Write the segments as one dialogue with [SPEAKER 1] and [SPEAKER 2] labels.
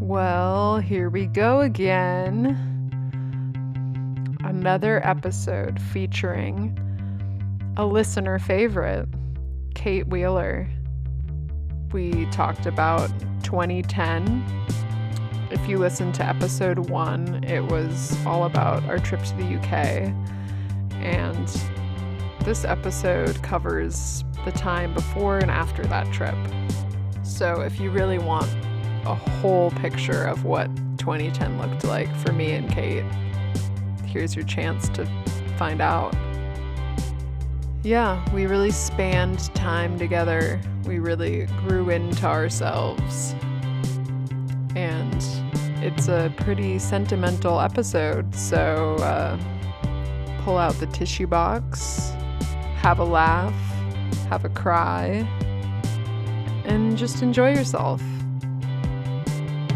[SPEAKER 1] Well, here we go again. Another episode featuring a listener favorite, Kate Wheeler. We talked about 2010. If you listen to episode one, it was all about our trip to the UK. And this episode covers the time before and after that trip. So if you really want a whole picture of what 2010 looked like for me and Kate, here's your chance to find out. Yeah, we really spanned time together. We really grew into ourselves. And it's a pretty sentimental episode, so uh, pull out the tissue box, have a laugh, have a cry, and just enjoy yourself.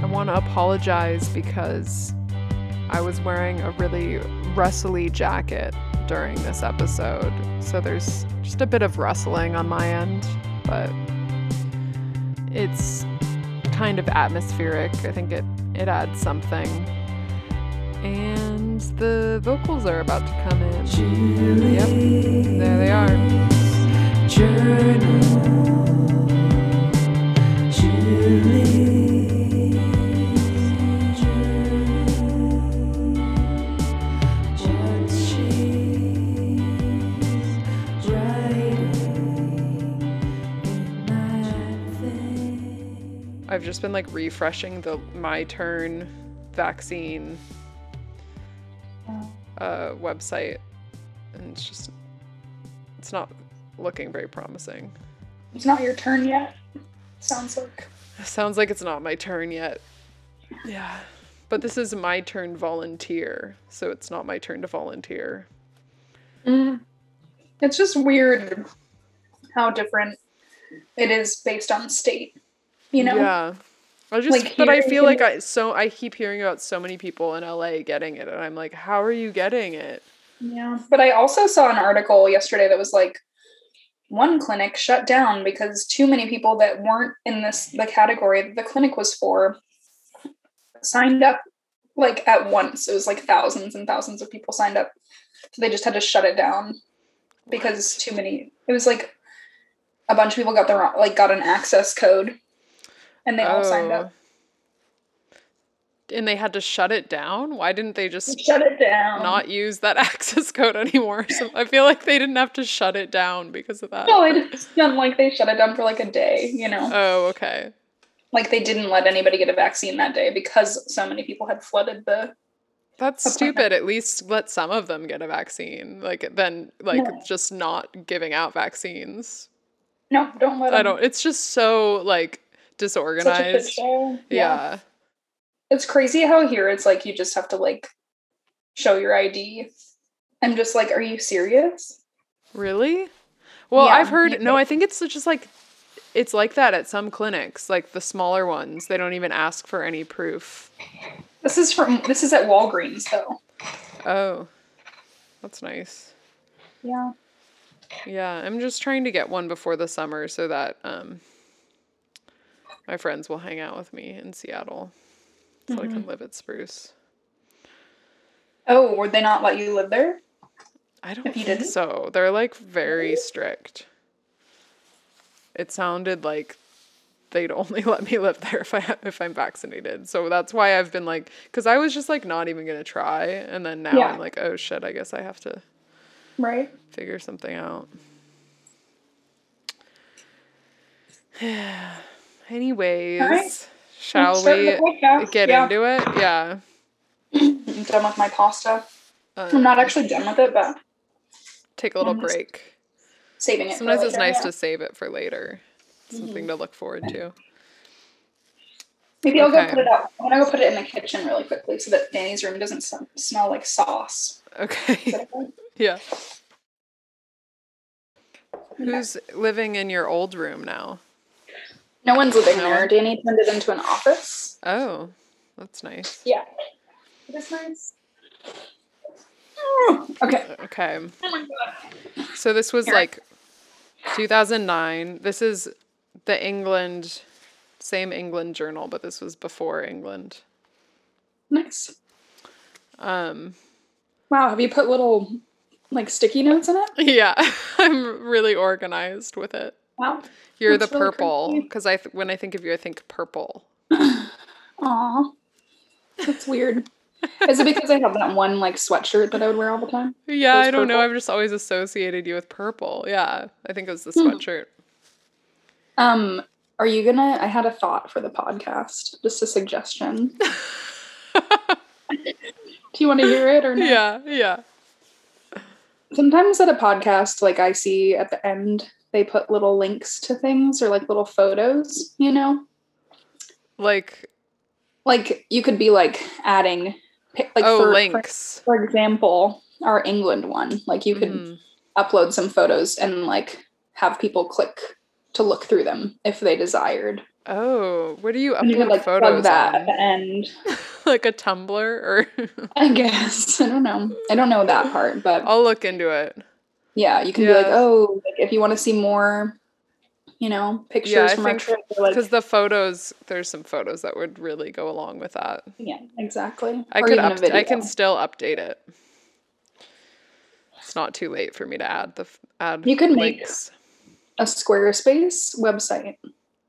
[SPEAKER 1] I want to apologize because I was wearing a really rustly jacket during this episode. So there's just a bit of rustling on my end, but it's kind of atmospheric. I think it, it adds something. And the vocals are about to come in. Yep, there they are.
[SPEAKER 2] Journal. Julie,
[SPEAKER 1] I've just been like refreshing the my turn vaccine uh, website, and it's just it's not looking very promising.
[SPEAKER 3] It's not your turn yet. Sounds like.
[SPEAKER 1] Sounds like it's not my turn yet. Yeah, but this is my turn volunteer, so it's not my turn to volunteer.
[SPEAKER 3] Mm. It's just weird how different it is based on state. You know?
[SPEAKER 1] Yeah. I just,
[SPEAKER 3] Like
[SPEAKER 1] but I feel like I so I keep hearing about so many people in LA getting it, and I'm like, how are you getting it?
[SPEAKER 3] Yeah. But I also saw an article yesterday that was like one clinic shut down because too many people that weren't in this the category that the clinic was for signed up like at once. It was like thousands and thousands of people signed up. So they just had to shut it down because too many it was like a bunch of people got the wrong like got an access code and they all signed
[SPEAKER 1] Oh.
[SPEAKER 3] up.
[SPEAKER 1] And they had to shut it down. Why didn't they just
[SPEAKER 3] Shut it down.
[SPEAKER 1] not use that access code anymore? So I feel like they didn't have to shut it down because of that.
[SPEAKER 3] no, it's done like they shut it down for like a day, you know.
[SPEAKER 1] Oh, okay.
[SPEAKER 3] like they didn't let anybody get a vaccine that day because so many people had flooded the
[SPEAKER 1] That's stupid. At least let some of them get a vaccine. Like then like
[SPEAKER 3] No.
[SPEAKER 1] just not giving out vaccines.
[SPEAKER 3] no don't let
[SPEAKER 1] I
[SPEAKER 3] them.
[SPEAKER 1] don't it's just so like
[SPEAKER 3] Such a shit
[SPEAKER 1] disorganized.
[SPEAKER 3] show.
[SPEAKER 1] Yeah.
[SPEAKER 3] it's crazy how here it's like you just have to like show your id i'm just like are you serious
[SPEAKER 1] Really? Well,
[SPEAKER 3] Yeah,
[SPEAKER 1] I've heard no, I think it's just like it's like that at some clinics, like the smaller ones. They don't even ask for any proof.
[SPEAKER 3] this is from this is at walgreens though
[SPEAKER 1] Oh. That's nice.
[SPEAKER 3] yeah
[SPEAKER 1] Yeah, I'm just trying to get one before the summer so that um my friends will hang out with me in Seattle. So I
[SPEAKER 3] Mm-hmm.
[SPEAKER 1] can live at Spruce.
[SPEAKER 3] oh would they not let you live there
[SPEAKER 1] I don't
[SPEAKER 3] If you
[SPEAKER 1] think
[SPEAKER 3] didn't?
[SPEAKER 1] so. They're like very strict. It sounded like they'd only let me live there if I if I'm vaccinated. So that's why I've been like, because I was just like not even gonna try, and then now
[SPEAKER 3] Yeah.
[SPEAKER 1] I'm like, oh shit, I guess I have to
[SPEAKER 3] right
[SPEAKER 1] figure something out. Anyways,
[SPEAKER 3] Alright.
[SPEAKER 1] shall we get
[SPEAKER 3] Yeah.
[SPEAKER 1] into it? Yeah.
[SPEAKER 3] i'm done with my pasta i'm not actually done with it but
[SPEAKER 1] take a little
[SPEAKER 3] I'm
[SPEAKER 1] break.
[SPEAKER 3] saving it for
[SPEAKER 1] Sometimes it's
[SPEAKER 3] later,
[SPEAKER 1] nice
[SPEAKER 3] yeah. Mm-hmm.
[SPEAKER 1] to save it for later. Something to look forward to.
[SPEAKER 3] maybe i'll
[SPEAKER 1] Okay.
[SPEAKER 3] go put it out i'm gonna go put it in the kitchen really quickly so that danny's room doesn't smell like sauce
[SPEAKER 1] Okay. yeah. Who's living in your old room now?
[SPEAKER 3] No one's living
[SPEAKER 1] No
[SPEAKER 3] there. Danny turned it into an office.
[SPEAKER 1] Oh, that's nice.
[SPEAKER 3] Yeah. It is nice. Okay.
[SPEAKER 1] Okay.
[SPEAKER 3] Oh my god.
[SPEAKER 1] So this was
[SPEAKER 3] Here.
[SPEAKER 1] like 2009. This is the England Same England journal, but this was before England.
[SPEAKER 3] Nice.
[SPEAKER 1] Um,
[SPEAKER 3] Wow. Have you put little like sticky notes in it?
[SPEAKER 1] yeah, I'm really organized with it.
[SPEAKER 3] Wow.
[SPEAKER 1] You're
[SPEAKER 3] That's
[SPEAKER 1] the
[SPEAKER 3] really
[SPEAKER 1] purple because I th- when I think of you, I think purple.
[SPEAKER 3] Aw. That's weird. Is it because I have that one like sweatshirt that I would wear all the time?
[SPEAKER 1] Yeah, I don't know. I've just always associated you with purple. Yeah, I think it was the
[SPEAKER 3] Hmm.
[SPEAKER 1] sweatshirt.
[SPEAKER 3] Um, are you gonna? I had a thought for the podcast, just a suggestion. Do you want to hear it or not?
[SPEAKER 1] yeah, yeah.
[SPEAKER 3] Sometimes at a podcast, like I see at the end, they put little links to things or like little photos. You know,
[SPEAKER 1] Like
[SPEAKER 3] like you could be like adding, like
[SPEAKER 1] oh,
[SPEAKER 3] for, for
[SPEAKER 1] links.
[SPEAKER 3] for example, our England one. Like you could
[SPEAKER 1] Mhm.
[SPEAKER 3] upload some photos and like have people click to look through them if they desired.
[SPEAKER 1] Oh, where do you
[SPEAKER 3] And you could
[SPEAKER 1] upload
[SPEAKER 3] like plug
[SPEAKER 1] photos
[SPEAKER 3] that at
[SPEAKER 1] on?
[SPEAKER 3] end.
[SPEAKER 1] like a Tumblr or
[SPEAKER 3] I guess I don't know. I don't know that part, but
[SPEAKER 1] I'll look into it.
[SPEAKER 3] Yeah, you can be like, oh, like if you want to see more, you know, pictures
[SPEAKER 1] I
[SPEAKER 3] from our trip. or, Like,
[SPEAKER 1] Because the photos, there's some photos that would really go along with that.
[SPEAKER 3] yeah, exactly.
[SPEAKER 1] I
[SPEAKER 3] Or
[SPEAKER 1] could up- I can still update it. It's not too late for me to add the add
[SPEAKER 3] You could make- a Squarespace website,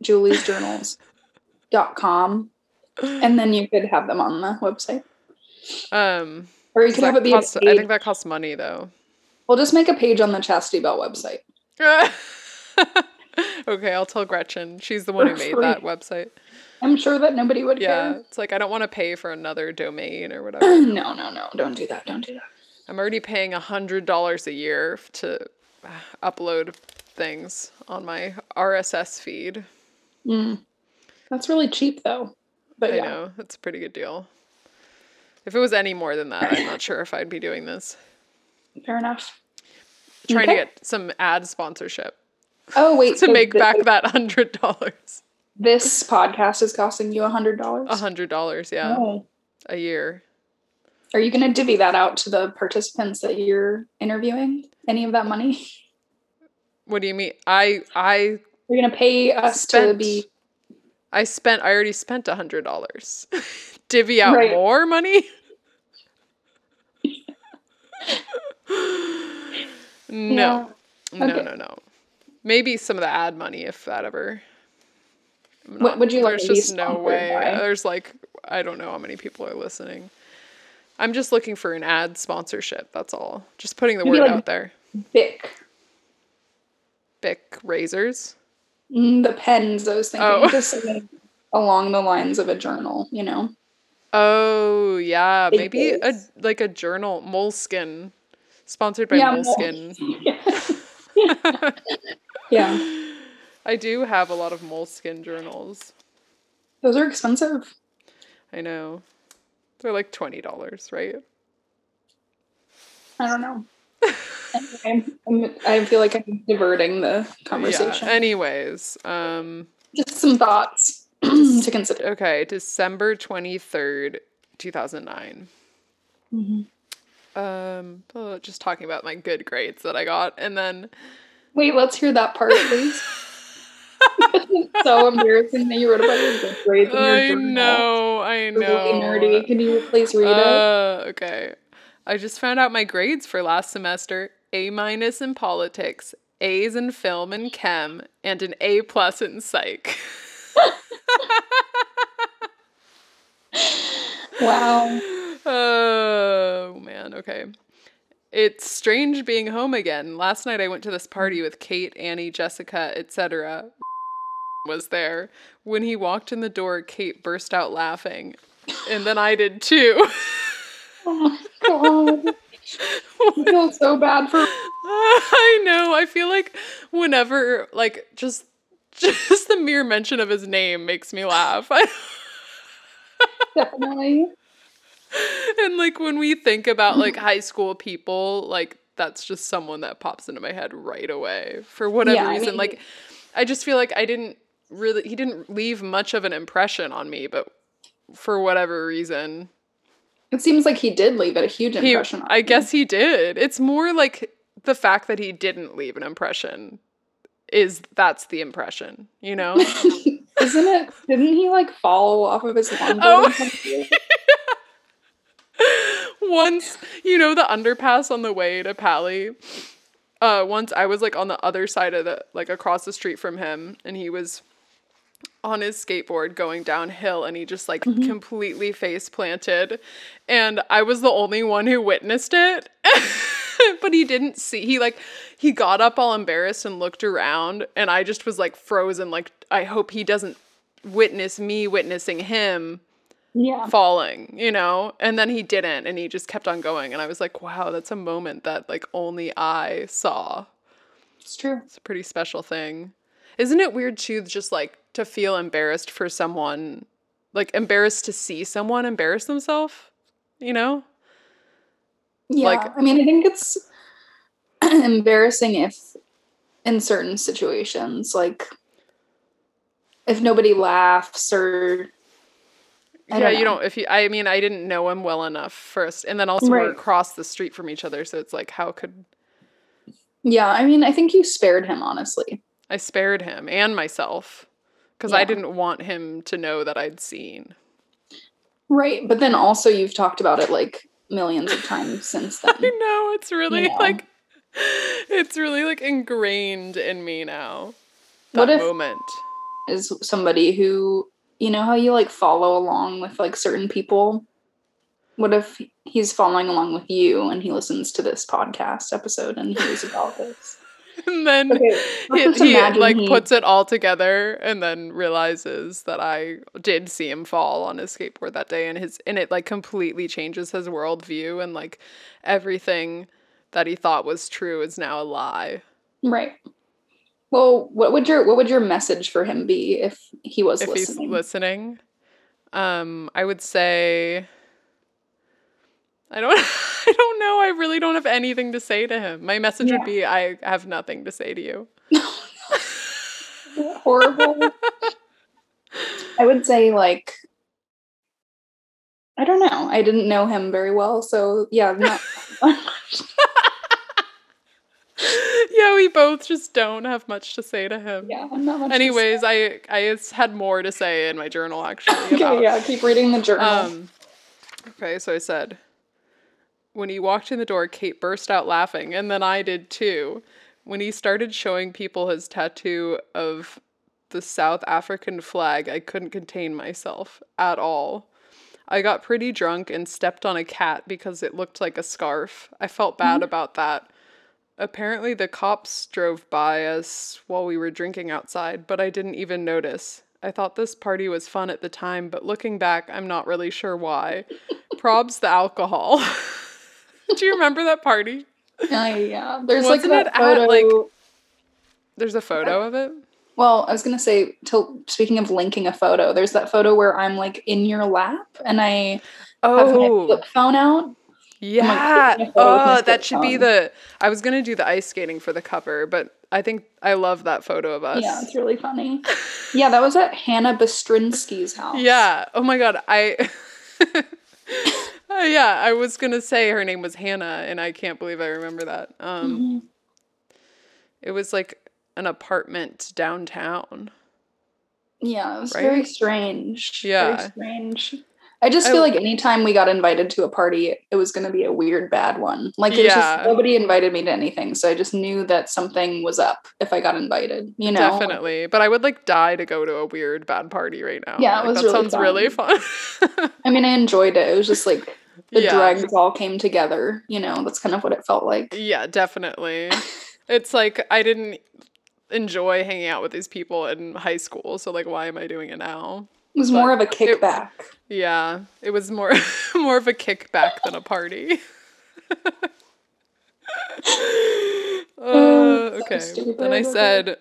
[SPEAKER 3] juliesjournals.com, and then you could have them on the website,
[SPEAKER 1] Um,
[SPEAKER 3] or you could have it be a
[SPEAKER 1] cost- I think that costs money though.
[SPEAKER 3] We'll just make a page on the Chastity Belt website.
[SPEAKER 1] okay, I'll tell Gretchen. She's the one who made that website.
[SPEAKER 3] I'm sure that nobody would
[SPEAKER 1] Yeah,
[SPEAKER 3] care.
[SPEAKER 1] it's like I don't want to pay for another domain or whatever.
[SPEAKER 3] no, no, no. Don't do that. Don't do that.
[SPEAKER 1] I'm already paying a hundred dollars a year to uh, upload things on my RSS feed.
[SPEAKER 3] Mm. That's really cheap, though. But
[SPEAKER 1] I
[SPEAKER 3] yeah,
[SPEAKER 1] know it's a pretty good deal. If it was any more than that, I'm not sure if I'd be doing this.
[SPEAKER 3] Fair enough.
[SPEAKER 1] Trying to get some ad sponsorship
[SPEAKER 3] Oh wait,
[SPEAKER 1] to
[SPEAKER 3] so
[SPEAKER 1] make back that hundred dollars.
[SPEAKER 3] This podcast is costing you a hundred dollars.
[SPEAKER 1] A hundred dollars, yeah,
[SPEAKER 3] Oh.
[SPEAKER 1] a year.
[SPEAKER 3] Are you going to divvy that out to the participants that you're interviewing? Any of that money?
[SPEAKER 1] What do you mean? I I
[SPEAKER 3] You're going to pay us to be
[SPEAKER 1] I spent I already spent a hundred dollars. Divvy out
[SPEAKER 3] Right.
[SPEAKER 1] more money? no. No,
[SPEAKER 3] Okay.
[SPEAKER 1] no, no. Maybe some of the ad money if that ever.
[SPEAKER 3] What would you like
[SPEAKER 1] There's just no way.
[SPEAKER 3] by?
[SPEAKER 1] There's like I don't know how many people are listening. I'm just looking for an ad sponsorship. That's all. Just putting the
[SPEAKER 3] Maybe
[SPEAKER 1] word
[SPEAKER 3] like-
[SPEAKER 1] out there.
[SPEAKER 3] Bic.
[SPEAKER 1] Bic razors.
[SPEAKER 3] Mm, the pens, I was thinking.
[SPEAKER 1] Oh.
[SPEAKER 3] Just something along the lines of a journal, you know?
[SPEAKER 1] Oh yeah, maybe a like a journal Moleskine, sponsored by
[SPEAKER 3] Yeah,
[SPEAKER 1] Moleskine.
[SPEAKER 3] yeah.
[SPEAKER 1] I do have a lot of Moleskine journals.
[SPEAKER 3] Those are expensive.
[SPEAKER 1] I know, they're like twenty dollars, right?
[SPEAKER 3] I don't know. anyway, I'm, I feel like I'm diverting the conversation.
[SPEAKER 1] Yeah. Anyways, um,
[SPEAKER 3] Just some thoughts to consider.
[SPEAKER 1] okay, December twenty third, two thousand nine. Um, oh, just talking about my good grades that I got, and then
[SPEAKER 3] Wait, let's hear that part, please. So embarrassing that you wrote about your good grades in your
[SPEAKER 1] I
[SPEAKER 3] journal.
[SPEAKER 1] know, I
[SPEAKER 3] It's really
[SPEAKER 1] know.
[SPEAKER 3] nerdy. Can you please read it?
[SPEAKER 1] Uh, okay. I just found out my grades for last semester. A minus in politics, A's in film and chem, and an A plus in psych.
[SPEAKER 3] Wow.
[SPEAKER 1] oh man, okay. It's strange being home again. Last night I went to this party with Kate, Annie, Jessica, etc. was there. When he walked in the door, Kate burst out laughing. And then I did too.
[SPEAKER 3] Oh, God. I feel so bad for.
[SPEAKER 1] I know. I feel like whenever like just just the mere mention of his name makes me laugh.
[SPEAKER 3] Definitely.
[SPEAKER 1] and like when we think about like high school people, like that's just someone that pops into my head right away for whatever
[SPEAKER 3] Yeah, I
[SPEAKER 1] reason.
[SPEAKER 3] mean-
[SPEAKER 1] like I just feel like I didn't really he didn't leave much of an impression on me, but for whatever reason,
[SPEAKER 3] It seems like he did leave a huge
[SPEAKER 1] he,
[SPEAKER 3] impression on
[SPEAKER 1] I
[SPEAKER 3] you.
[SPEAKER 1] guess he did. It's more like the fact that he didn't leave an impression is that's the impression, you know?
[SPEAKER 3] Isn't it? Didn't he like fall off of his longboard?
[SPEAKER 1] Oh. Once you know the underpass on the way to Paly. Uh, once I was like on the other side of the like across the street from him, and he was on his skateboard going downhill, and he just like completely face planted, and I was the only one who witnessed it. but he didn't see he like he got up all embarrassed and looked around and i just was like frozen like i hope he doesn't witness me witnessing him
[SPEAKER 3] Yeah.
[SPEAKER 1] falling, you know? And then he didn't and he just kept on going and I was like, "Wow, that's a moment that like only I saw."
[SPEAKER 3] It's true.
[SPEAKER 1] It's a pretty special thing. Isn't it weird too just like to feel embarrassed for someone like embarrassed to see someone embarrass themselves, you know?
[SPEAKER 3] Yeah.
[SPEAKER 1] Like-
[SPEAKER 3] I mean, I think it's embarrassing if in certain situations, like if nobody laughs or I
[SPEAKER 1] yeah, you
[SPEAKER 3] know.
[SPEAKER 1] don't if you I mean, I didn't know him well enough first. And then also we're across the street from each other, so it's like how could
[SPEAKER 3] yeah, I mean, I think you spared him honestly.
[SPEAKER 1] I spared him and myself because I didn't want him to know that I'd seen.
[SPEAKER 3] Right. But then also you've talked about it like millions of times since then.
[SPEAKER 1] I know it's really like it's really like ingrained in me now.
[SPEAKER 3] What
[SPEAKER 1] That
[SPEAKER 3] if-
[SPEAKER 1] moment.
[SPEAKER 3] Is somebody who you know how you like follow along with like certain people? What if he's following along with you and he listens to this podcast episode and hears about this?
[SPEAKER 1] And then
[SPEAKER 3] Okay,
[SPEAKER 1] he, he, like
[SPEAKER 3] he-
[SPEAKER 1] puts it all together and then realizes that I did see him fall on his skateboard that day and his and it like completely changes his worldview and like everything that he thought was true is now a lie.
[SPEAKER 3] Right. Well, what would your what would your message for him be if he was
[SPEAKER 1] if
[SPEAKER 3] listening?
[SPEAKER 1] he's listening. Um, I would say I don't I don't know. I really don't have anything to say to him. My message
[SPEAKER 3] Yeah.
[SPEAKER 1] would be I have nothing to say to you.
[SPEAKER 3] Horrible. I would say like I don't know. I didn't know him very well, so yeah, not
[SPEAKER 1] yeah, we both just don't have much to say to him.
[SPEAKER 3] yeah, not much to
[SPEAKER 1] Anyways, I I had more to say in my journal actually
[SPEAKER 3] say.
[SPEAKER 1] about
[SPEAKER 3] Okay, yeah, keep reading the journal.
[SPEAKER 1] Um, okay, so I said, when he walked in the door, Kate burst out laughing, and then I did too. When he started showing people his tattoo of the South African flag, I couldn't contain myself at all. I got pretty drunk and stepped on a cat because it looked like a scarf. I felt bad about that. Apparently, the cops drove by us while we were drinking outside, but I didn't even notice. I thought this party was fun at the time, but looking back, I'm not really sure why. Probs the alcohol. Do you remember that party?
[SPEAKER 3] yeah, yeah. There's like
[SPEAKER 1] Wasn't
[SPEAKER 3] that
[SPEAKER 1] it at,
[SPEAKER 3] photo.
[SPEAKER 1] like- There's a photo of it.
[SPEAKER 3] well, I was gonna say, till speaking of linking a photo, there's that photo where I'm like in your lap and I have my
[SPEAKER 1] Oh,
[SPEAKER 3] flip phone out.
[SPEAKER 1] Yeah.
[SPEAKER 3] taking a photo with my
[SPEAKER 1] Oh, that should be the. I was gonna do the ice skating for the cover, but I think I love that photo of us.
[SPEAKER 3] Yeah, it's really funny. yeah, that was at Hannah Bastrinsky's house.
[SPEAKER 1] Yeah. Oh my god. I. Uh, yeah, I was gonna say her name was Hannah, and I can't believe I remember that. Um,
[SPEAKER 3] Mhm.
[SPEAKER 1] it was like an apartment downtown.
[SPEAKER 3] Yeah, it was
[SPEAKER 1] Right?
[SPEAKER 3] very strange.
[SPEAKER 1] Yeah.
[SPEAKER 3] Very strange. I just
[SPEAKER 1] I-
[SPEAKER 3] feel like anytime we got invited to a party, it was going to be a weird, bad one. Like, it
[SPEAKER 1] Yeah.
[SPEAKER 3] just nobody invited me to anything. So I just knew that something was up if I got invited, you know?
[SPEAKER 1] Definitely, but I would like die to go to a weird bad party right now.
[SPEAKER 3] Yeah, it
[SPEAKER 1] Like,
[SPEAKER 3] was
[SPEAKER 1] that
[SPEAKER 3] really
[SPEAKER 1] sounds really fun.
[SPEAKER 3] I mean, I enjoyed it. It was just like the
[SPEAKER 1] yeah,
[SPEAKER 3] dregs all came together, you know? That's kind of what it felt like.
[SPEAKER 1] Yeah, definitely. it's like I didn't enjoy hanging out with these people in high school, so like, why am I doing it now?
[SPEAKER 3] Was
[SPEAKER 1] But
[SPEAKER 3] more of a
[SPEAKER 1] it-
[SPEAKER 3] kickback.
[SPEAKER 1] Yeah, it was more more of a kickback than a party.
[SPEAKER 3] Oh,
[SPEAKER 1] uh,
[SPEAKER 3] so
[SPEAKER 1] okay. Then I said,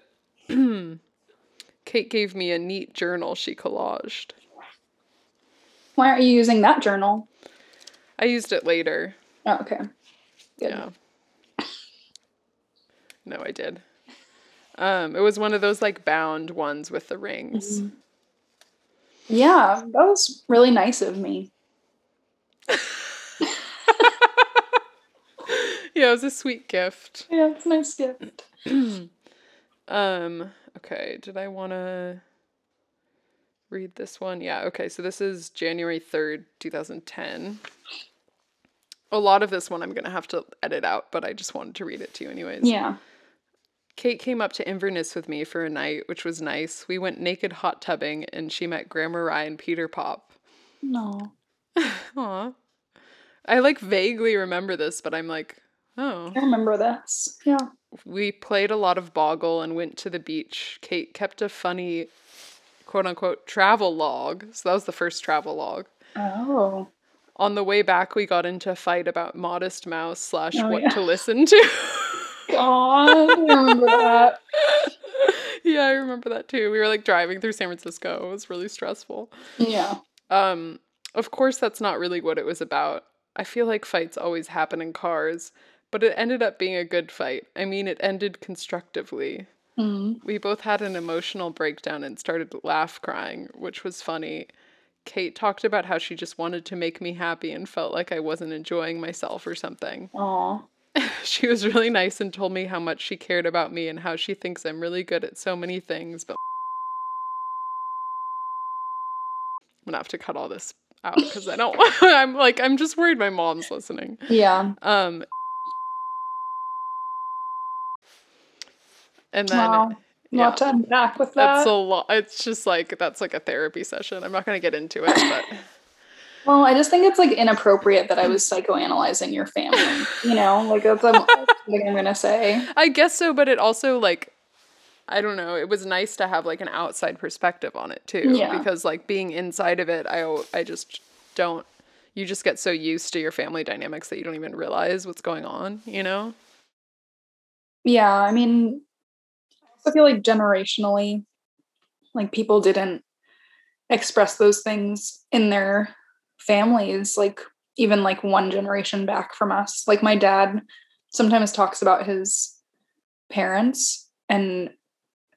[SPEAKER 1] Kate gave me a neat journal she collaged.
[SPEAKER 3] Why aren't you using that journal?
[SPEAKER 1] I used it later.
[SPEAKER 3] Oh, okay. Good.
[SPEAKER 1] Yeah. No, I did. Um, it was one of those like bound ones with the rings.
[SPEAKER 3] Mhm. Yeah, that was really nice of me.
[SPEAKER 1] Yeah, it was a sweet gift.
[SPEAKER 3] Yeah, it's a nice gift.
[SPEAKER 1] um, okay, did I want to read this one. Yeah, okay. So this is January 3rd, 2010. A lot of this one I'm going to have to edit out, but I just wanted to read it to you anyways.
[SPEAKER 3] Yeah.
[SPEAKER 1] Kate came up to Inverness with me for a night, which was nice. We went naked hot tubbing and she met Grandma Rye and Peter Pop.
[SPEAKER 3] No.
[SPEAKER 1] Aw. I like vaguely remember this, but I'm like, oh.
[SPEAKER 3] I remember this. Yeah.
[SPEAKER 1] We played a lot of Boggle and went to the beach. Kate kept a funny, quote unquote, travel log. So that was the first travel log.
[SPEAKER 3] Oh.
[SPEAKER 1] On the way back, we got into a fight about Modest Mouse slash
[SPEAKER 3] Oh,
[SPEAKER 1] what
[SPEAKER 3] yeah.
[SPEAKER 1] to listen to.
[SPEAKER 3] God, I remember that.
[SPEAKER 1] yeah, I remember that too. We were like driving through San Francisco. It was really stressful.
[SPEAKER 3] Yeah.
[SPEAKER 1] Um, of course, that's not really what it was about. I feel like fights always happen in cars, but it ended up being a good fight. I mean, it ended constructively.
[SPEAKER 3] Mm.
[SPEAKER 1] We both had an emotional breakdown and started laugh crying, which was funny. Kate talked about how she just wanted to make me happy and felt like I wasn't enjoying myself or something.
[SPEAKER 3] Aw.
[SPEAKER 1] She was really nice and told me how much she cared about me and how she thinks I'm really good at so many things, but I'm gonna have to cut all this out because I don't I'm like I'm just worried my mom's listening.
[SPEAKER 3] Yeah.
[SPEAKER 1] Um and then
[SPEAKER 3] Wow.
[SPEAKER 1] yeah.
[SPEAKER 3] Lot to unpack with that.
[SPEAKER 1] That's a lot. It's just like that's like a therapy session. I'm not gonna get into it, but
[SPEAKER 3] Well, I just think it's like inappropriate that I was psychoanalyzing your family. You know, like that's the thing I'm gonna say.
[SPEAKER 1] I guess so. But it also like, I don't know. It was nice to have like an outside perspective on it too,
[SPEAKER 3] Yeah.
[SPEAKER 1] because like being inside of it, I I just don't. You just get so used to your family dynamics that you don't even realize what's going on. You know?
[SPEAKER 3] Yeah, I mean, I feel like generationally, like people didn't express those things in their families, like even like one generation back from us. Like my dad sometimes talks about his parents and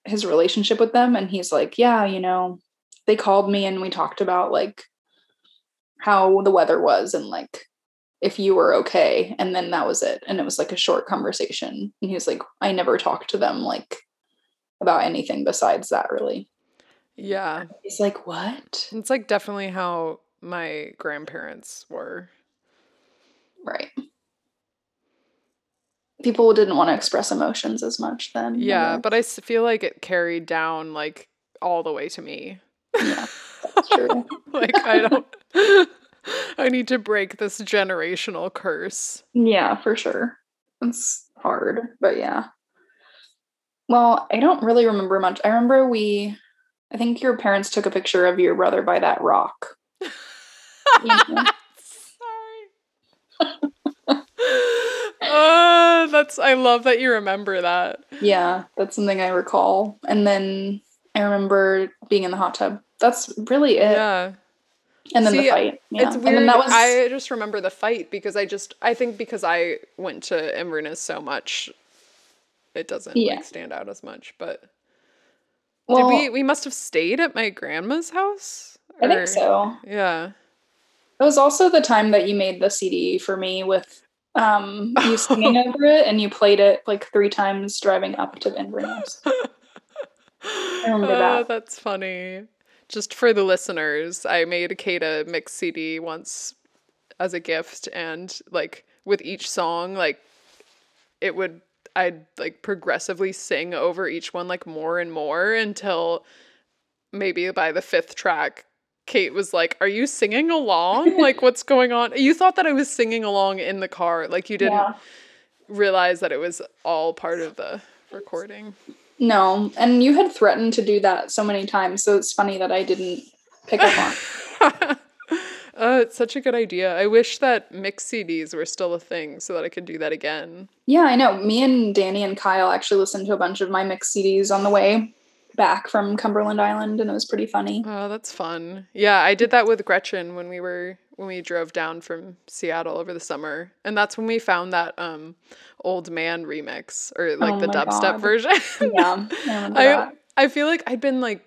[SPEAKER 3] his relationship with them, and he's like, Yeah, you know, they called me and we talked about like how the weather was and like if you were okay and then that was it and it was like a short conversation and he was like i never talked to them like about anything besides that really
[SPEAKER 1] Yeah.
[SPEAKER 3] he's like what
[SPEAKER 1] It's like definitely how my grandparents were.
[SPEAKER 3] right people didn't want to express emotions as much then
[SPEAKER 1] Yeah, but I feel like it carried down like all the way to me.
[SPEAKER 3] yeah that's true
[SPEAKER 1] like I don't. I need to break this generational curse.
[SPEAKER 3] yeah for sure it's hard but yeah well i don't really remember much i remember we i think your parents took a picture of your brother by that rock.
[SPEAKER 1] Sorry. uh, that's I love that you remember that.
[SPEAKER 3] Yeah, that's something I recall. And then I remember being in the hot tub. That's really it.
[SPEAKER 1] Yeah.
[SPEAKER 3] And then
[SPEAKER 1] See,
[SPEAKER 3] the fight. Yeah.
[SPEAKER 1] It's
[SPEAKER 3] And
[SPEAKER 1] weird.
[SPEAKER 3] then that was
[SPEAKER 1] I just remember the fight because I just I think because I went to Inverness so much, it doesn't
[SPEAKER 3] Yeah.
[SPEAKER 1] like stand out as much. But
[SPEAKER 3] well,
[SPEAKER 1] did we we must have stayed at my grandma's house?
[SPEAKER 3] I think so.
[SPEAKER 1] Yeah.
[SPEAKER 3] It was also the time that you made the CD for me with um you singing over it and you played it like three times driving up to Inverness. I remember
[SPEAKER 1] Oh,
[SPEAKER 3] that.
[SPEAKER 1] That's funny. Just for the listeners, I made a mix CD once as a gift, and like with each song, like it would I'd like progressively sing over each one like more and more until maybe by the fifth track, Kate was like, Are you singing along? like, what's going on? You thought that I was singing along in the car. Like, you didn't
[SPEAKER 3] Yeah.
[SPEAKER 1] realize that it was all part of the recording.
[SPEAKER 3] No. And you had threatened to do that so many times, so it's funny that I didn't pick up on.
[SPEAKER 1] uh, it's such a good idea. I wish that mix CDs were still a thing so that I could do that again.
[SPEAKER 3] Yeah, I know. Me and Danny and Kyle actually listened to a bunch of my mix CDs on the way back from Cumberland Island, and it was pretty funny.
[SPEAKER 1] Oh, that's fun. Yeah, I did that with Gretchen when we were when we drove down from Seattle over the summer. And that's when we found that um old man remix or like
[SPEAKER 3] Oh
[SPEAKER 1] the dubstep
[SPEAKER 3] God.
[SPEAKER 1] version.
[SPEAKER 3] Yeah, I
[SPEAKER 1] I. I feel like I'd been like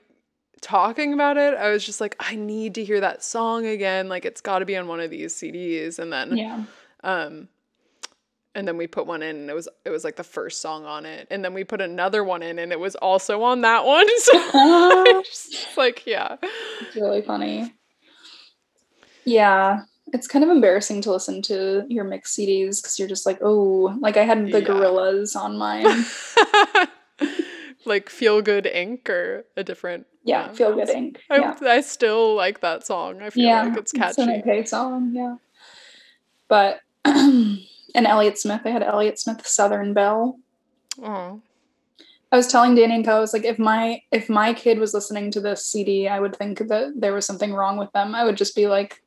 [SPEAKER 1] talking about it. I was just like I need to hear that song again. Like it's got to be on one of these CDs and then
[SPEAKER 3] Yeah.
[SPEAKER 1] um and then we put one in and it was it was like the first song on it and then we put another one in and it was also on that one so it's just like yeah
[SPEAKER 3] It's really funny. Yeah, it's kind of embarrassing to listen to your mix CDs because you're just like, oh, like I had the
[SPEAKER 1] Yeah.
[SPEAKER 3] Gorillaz on mine.
[SPEAKER 1] like Feel Good Inc or a different
[SPEAKER 3] Yeah,
[SPEAKER 1] Yeah,
[SPEAKER 3] Feel Good Inc.
[SPEAKER 1] I,
[SPEAKER 3] yeah,
[SPEAKER 1] I still like that song i feel
[SPEAKER 3] yeah,
[SPEAKER 1] like it's catchy it's
[SPEAKER 3] an okay song. Yeah, but and Elliott Smith, I had Elliott Smith Southern Belle.
[SPEAKER 1] oh
[SPEAKER 3] I was telling Danny and Co. I was like, if my if my kid was listening to this CD, I would think that there was something wrong with them. I would just be like,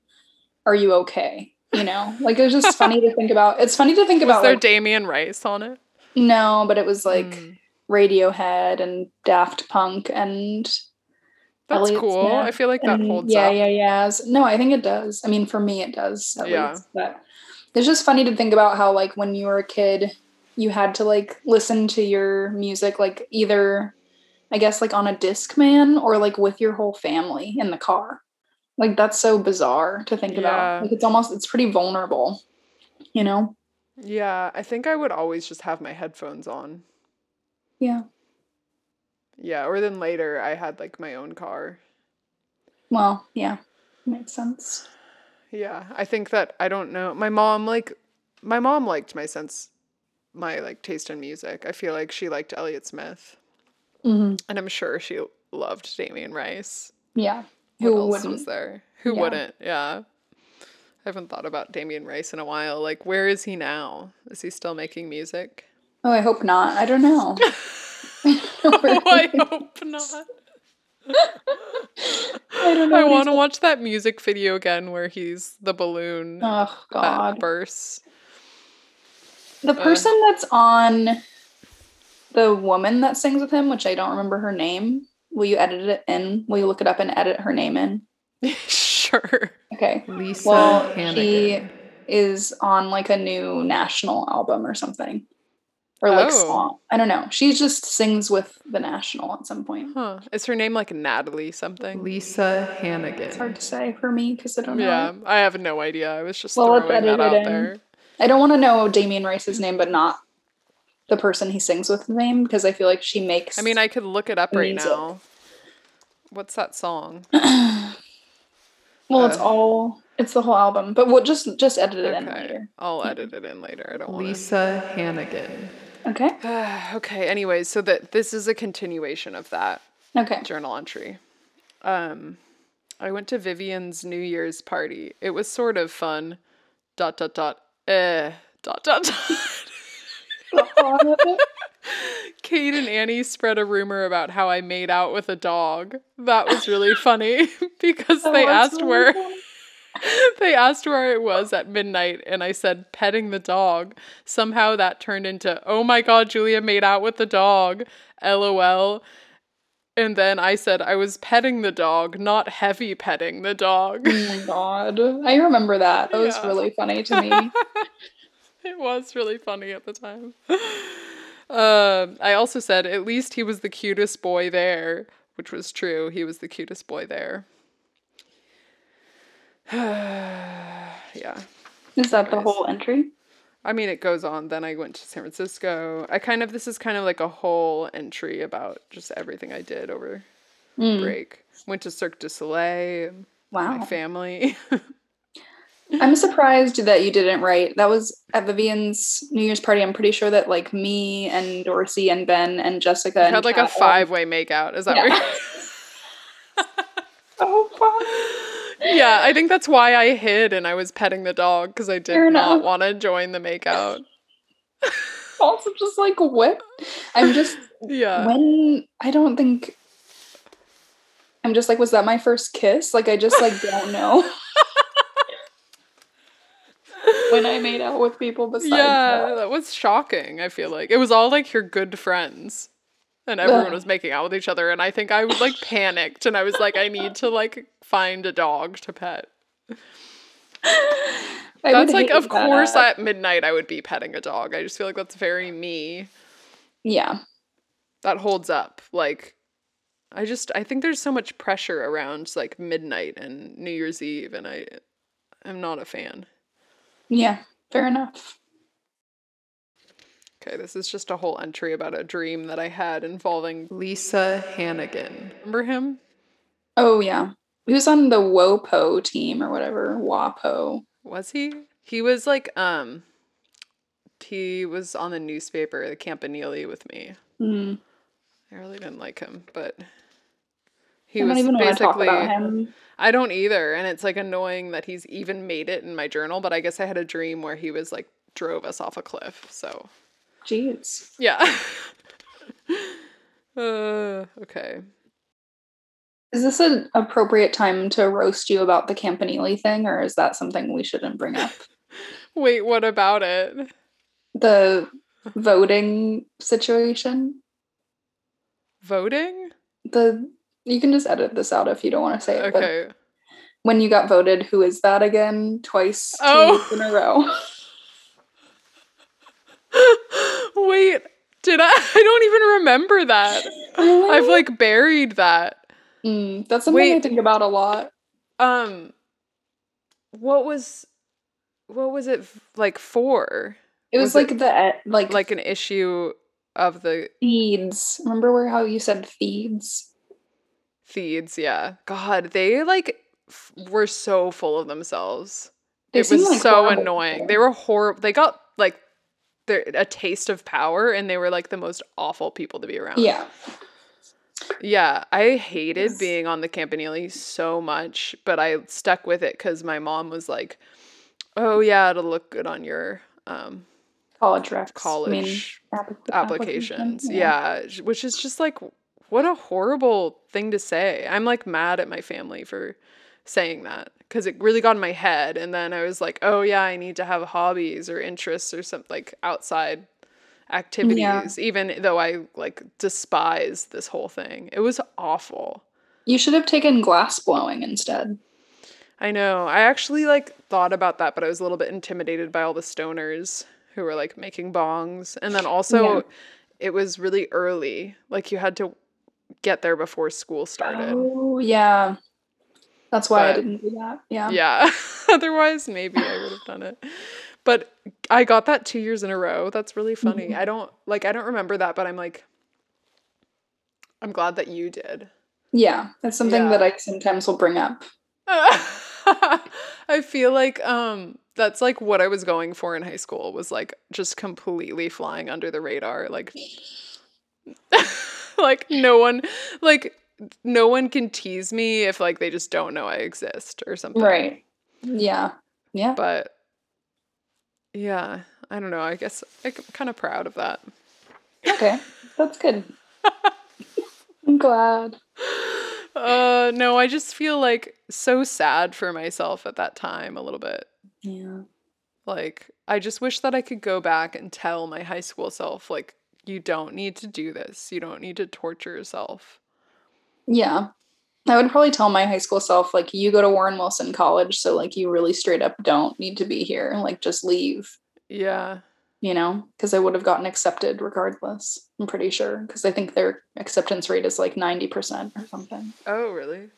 [SPEAKER 3] "Are you okay?" You know, like it was just funny to think about. It's funny to think
[SPEAKER 1] was
[SPEAKER 3] about.
[SPEAKER 1] there
[SPEAKER 3] Like,
[SPEAKER 1] Damien Rice on it
[SPEAKER 3] no, but it was like
[SPEAKER 1] Mm.
[SPEAKER 3] Radiohead and Daft Punk and
[SPEAKER 1] that's
[SPEAKER 3] Elliott
[SPEAKER 1] cool i feel like that
[SPEAKER 3] and
[SPEAKER 1] holds
[SPEAKER 3] yeah,
[SPEAKER 1] up
[SPEAKER 3] yeah, yeah. Yeah. No, I think it does. I mean, for me, it does. At
[SPEAKER 1] Yeah.
[SPEAKER 3] least. But it's just funny to think about how, like, when you were a kid, you had to like listen to your music, like either, I guess, like on a Discman or like with your whole family in the car. Like that's so bizarre to think
[SPEAKER 1] Yeah.
[SPEAKER 3] about. Like it's almost it's pretty vulnerable, you know.
[SPEAKER 1] yeah i think i would always just have my headphones on
[SPEAKER 3] Yeah.
[SPEAKER 1] yeah or then later i had like my own car
[SPEAKER 3] Well, yeah, makes sense.
[SPEAKER 1] Yeah, I think that I don't know. My mom like my mom liked my sense my like taste in music. I feel like she liked Elliott Smith,
[SPEAKER 3] hmm
[SPEAKER 1] and I'm sure she loved Damien Rice.
[SPEAKER 3] Yeah.
[SPEAKER 1] What
[SPEAKER 3] Who
[SPEAKER 1] else
[SPEAKER 3] wouldn't?
[SPEAKER 1] was there? Who
[SPEAKER 3] Yeah.
[SPEAKER 1] wouldn't? Yeah. I haven't thought about Damien Rice in a while. Like, where is he now? Is he still making music?
[SPEAKER 3] Oh, I hope not. I don't know.
[SPEAKER 1] oh, I hope not.
[SPEAKER 3] I don't know.
[SPEAKER 1] I want to watch that music video again where he's the balloon
[SPEAKER 3] Oh God.
[SPEAKER 1] bursts.
[SPEAKER 3] The uh. person that's on the woman that sings with him, which I don't remember her name. Will you edit it in? Will you look it up and edit her name in?
[SPEAKER 1] sure.
[SPEAKER 3] Okay.
[SPEAKER 1] Lisa
[SPEAKER 3] Well, she is on like a new national album or something. Or like
[SPEAKER 1] Oh.
[SPEAKER 3] song. I don't know. She just sings with the national at some point.
[SPEAKER 1] Huh. Is her name like Natalie something?
[SPEAKER 4] Lisa Hannigan.
[SPEAKER 3] It's hard to say for me because I don't know.
[SPEAKER 1] Yeah, I have no idea. I was just
[SPEAKER 3] Well,
[SPEAKER 1] throwing that out
[SPEAKER 3] in.
[SPEAKER 1] there.
[SPEAKER 3] I don't want to know Damien Rice's name, but not the person he sings with name because I feel like she makes
[SPEAKER 1] I mean, I could look it up right
[SPEAKER 3] Music.
[SPEAKER 1] now. What's that song?
[SPEAKER 3] well, it's
[SPEAKER 1] uh,
[SPEAKER 3] all it's the whole album, but we'll just just edit it in
[SPEAKER 1] Okay,
[SPEAKER 3] later.
[SPEAKER 1] I'll edit it in later. I don't want
[SPEAKER 4] Lisa Hannigan.
[SPEAKER 3] Okay.
[SPEAKER 1] to. okay. Anyways, so that this is a continuation of that
[SPEAKER 3] Okay.
[SPEAKER 1] journal entry. Um, I went to Vivian's New Year's party. It was sort of fun. Dot dot dot. Eh. Dot dot dot. Kate and Annie spread a rumor about how I made out with a dog. That was really funny because they asked where they asked where it was at midnight and I said petting the dog. Somehow that turned into oh my god, Julia made out with the dog. LOL. And then I said I was petting the dog, not heavy petting the dog.
[SPEAKER 3] Oh my god. I remember that. That was really funny to me.
[SPEAKER 1] it was really funny at the time. Um, I also said at least he was the cutest boy there, which was true. He was the cutest boy there. yeah.
[SPEAKER 3] Is that the whole entry?
[SPEAKER 1] I mean, it goes on. Then I went to San Francisco. I kind of, this is kind of like a whole entry about just everything I did over
[SPEAKER 3] Mm,
[SPEAKER 1] break. Went to Cirque du Soleil, my
[SPEAKER 3] Wow.
[SPEAKER 1] family.
[SPEAKER 3] I'm surprised that you didn't write. That was at Vivian's New Year's party. I'm pretty sure that like me and Dorsey and Ben and Jessica and
[SPEAKER 1] had like a
[SPEAKER 3] Kat all-
[SPEAKER 1] five way makeout. Is that
[SPEAKER 3] Yeah.
[SPEAKER 1] right?
[SPEAKER 3] Oh, fun.
[SPEAKER 1] Yeah, I think that's why I hid and I was petting the dog because I did
[SPEAKER 3] Fair
[SPEAKER 1] not want to join the makeout.
[SPEAKER 3] Also, just like what? I'm just
[SPEAKER 1] Yeah.
[SPEAKER 3] when I don't think I'm just like, was that my first kiss? Like I just like don't know. when I made out with people besides
[SPEAKER 1] yeah,
[SPEAKER 3] that.
[SPEAKER 1] that was shocking. I feel like it was all like your good friends, and everyone was making out with each other. And I think I was like panicked, and I was like, I need to like find a dog to pet.
[SPEAKER 3] I
[SPEAKER 1] That's like, of course,
[SPEAKER 3] that.
[SPEAKER 1] at midnight I would be petting a dog. I just feel like that's very me.
[SPEAKER 3] Yeah.
[SPEAKER 1] That holds up. Like, I just I think there's so much pressure around like midnight and New Year's Eve, and I, I'm not a fan.
[SPEAKER 3] Yeah. Fair enough.
[SPEAKER 1] Okay, this is just a whole entry about a dream that I had involving Lisa Hannigan. Remember him?
[SPEAKER 3] Oh yeah. He was on the WOPO team or whatever. WAPO.
[SPEAKER 1] Was he? He was like um he was on the newspaper, the Campanile with me.
[SPEAKER 3] Mm.
[SPEAKER 1] I really didn't like him, but he
[SPEAKER 3] I
[SPEAKER 1] was
[SPEAKER 3] even want to talk
[SPEAKER 1] basically
[SPEAKER 3] about him.
[SPEAKER 1] I don't either, and it's like annoying that he's even made it in my journal, but I guess I had a dream where he was like drove us off a cliff. So,
[SPEAKER 3] Jeez.
[SPEAKER 1] yeah. uh, okay.
[SPEAKER 3] Is this an appropriate time to roast you about the Campanile thing, or is that something we shouldn't bring up?
[SPEAKER 1] Wait, what about it?
[SPEAKER 3] The voting situation?
[SPEAKER 1] Voting?
[SPEAKER 3] The you can just edit this out if you don't want to say it. But
[SPEAKER 1] Okay.
[SPEAKER 3] when you got voted, who is that again? Twice two
[SPEAKER 1] Oh.
[SPEAKER 3] in a row.
[SPEAKER 1] Wait, did I? I don't even remember that. I've like buried that.
[SPEAKER 3] Mm, that's something I think about a lot.
[SPEAKER 1] Um, what was, what was it like for?
[SPEAKER 3] It was,
[SPEAKER 1] Was it
[SPEAKER 3] like the e- like
[SPEAKER 1] Like an issue of the
[SPEAKER 3] feeds. Remember where how you said feeds?
[SPEAKER 1] feeds? Yeah. God, they like f- were so full of themselves.
[SPEAKER 3] They
[SPEAKER 1] it was
[SPEAKER 3] like
[SPEAKER 1] so
[SPEAKER 3] horrible
[SPEAKER 1] annoying. They were horrible. They got their a taste of power, and they were like the most awful people to be around.
[SPEAKER 3] Yeah.
[SPEAKER 1] Yeah, I hated
[SPEAKER 3] Yes.
[SPEAKER 1] being on the Campanile so much, but I stuck with it because my mom was like, "Oh yeah, it'll look good on your um,
[SPEAKER 3] College recs. I mean,
[SPEAKER 1] college applications."
[SPEAKER 3] application,
[SPEAKER 1] Yeah. which is just like, what a horrible thing to say. I'm like mad at my family for saying that because it really got in my head, and then I was like, "Oh yeah, I need to have hobbies or interests or something like outside." activities even though i like despise this whole thing it was awful
[SPEAKER 3] You should have taken glass blowing instead.
[SPEAKER 1] I know. I actually like thought about that, but I was a little bit intimidated by all the stoners who were like making bongs. And then also
[SPEAKER 3] Yeah.
[SPEAKER 1] it was really early. Like you had to get there before school started.
[SPEAKER 3] Oh yeah. That's why I didn't do that. Yeah.
[SPEAKER 1] Yeah. Otherwise maybe I would have done it. But I got that 2 years in a row. That's really funny.
[SPEAKER 3] Mhm.
[SPEAKER 1] I don't like I don't remember that, but I'm like I'm glad that you did.
[SPEAKER 3] Yeah. That's something
[SPEAKER 1] Yeah.
[SPEAKER 3] that I sometimes will bring up.
[SPEAKER 1] I feel like um that's like what I was going for in high school was like just completely flying under the radar like like no one like no one can tease me if like they just don't know I exist or something.
[SPEAKER 3] Right. Yeah. Yeah.
[SPEAKER 1] But yeah, I don't know. I guess I'm kind of proud of that.
[SPEAKER 3] Okay. That's good. I'm glad.
[SPEAKER 1] Uh no, I just feel like so sad for myself at that time a little bit.
[SPEAKER 3] Yeah.
[SPEAKER 1] Like, I just wish that I could go back and tell my high school self, like, you don't need to do this. You don't need to torture yourself.
[SPEAKER 3] Yeah. I would probably tell my high school self, like, you go to Warren Wilson College, so like you really straight up don't need to be here. Like just leave,
[SPEAKER 1] Yeah.
[SPEAKER 3] you know? Because I would have gotten accepted regardless. I'm pretty sure. Because I think their acceptance rate is like 90% or something.
[SPEAKER 1] Oh, really?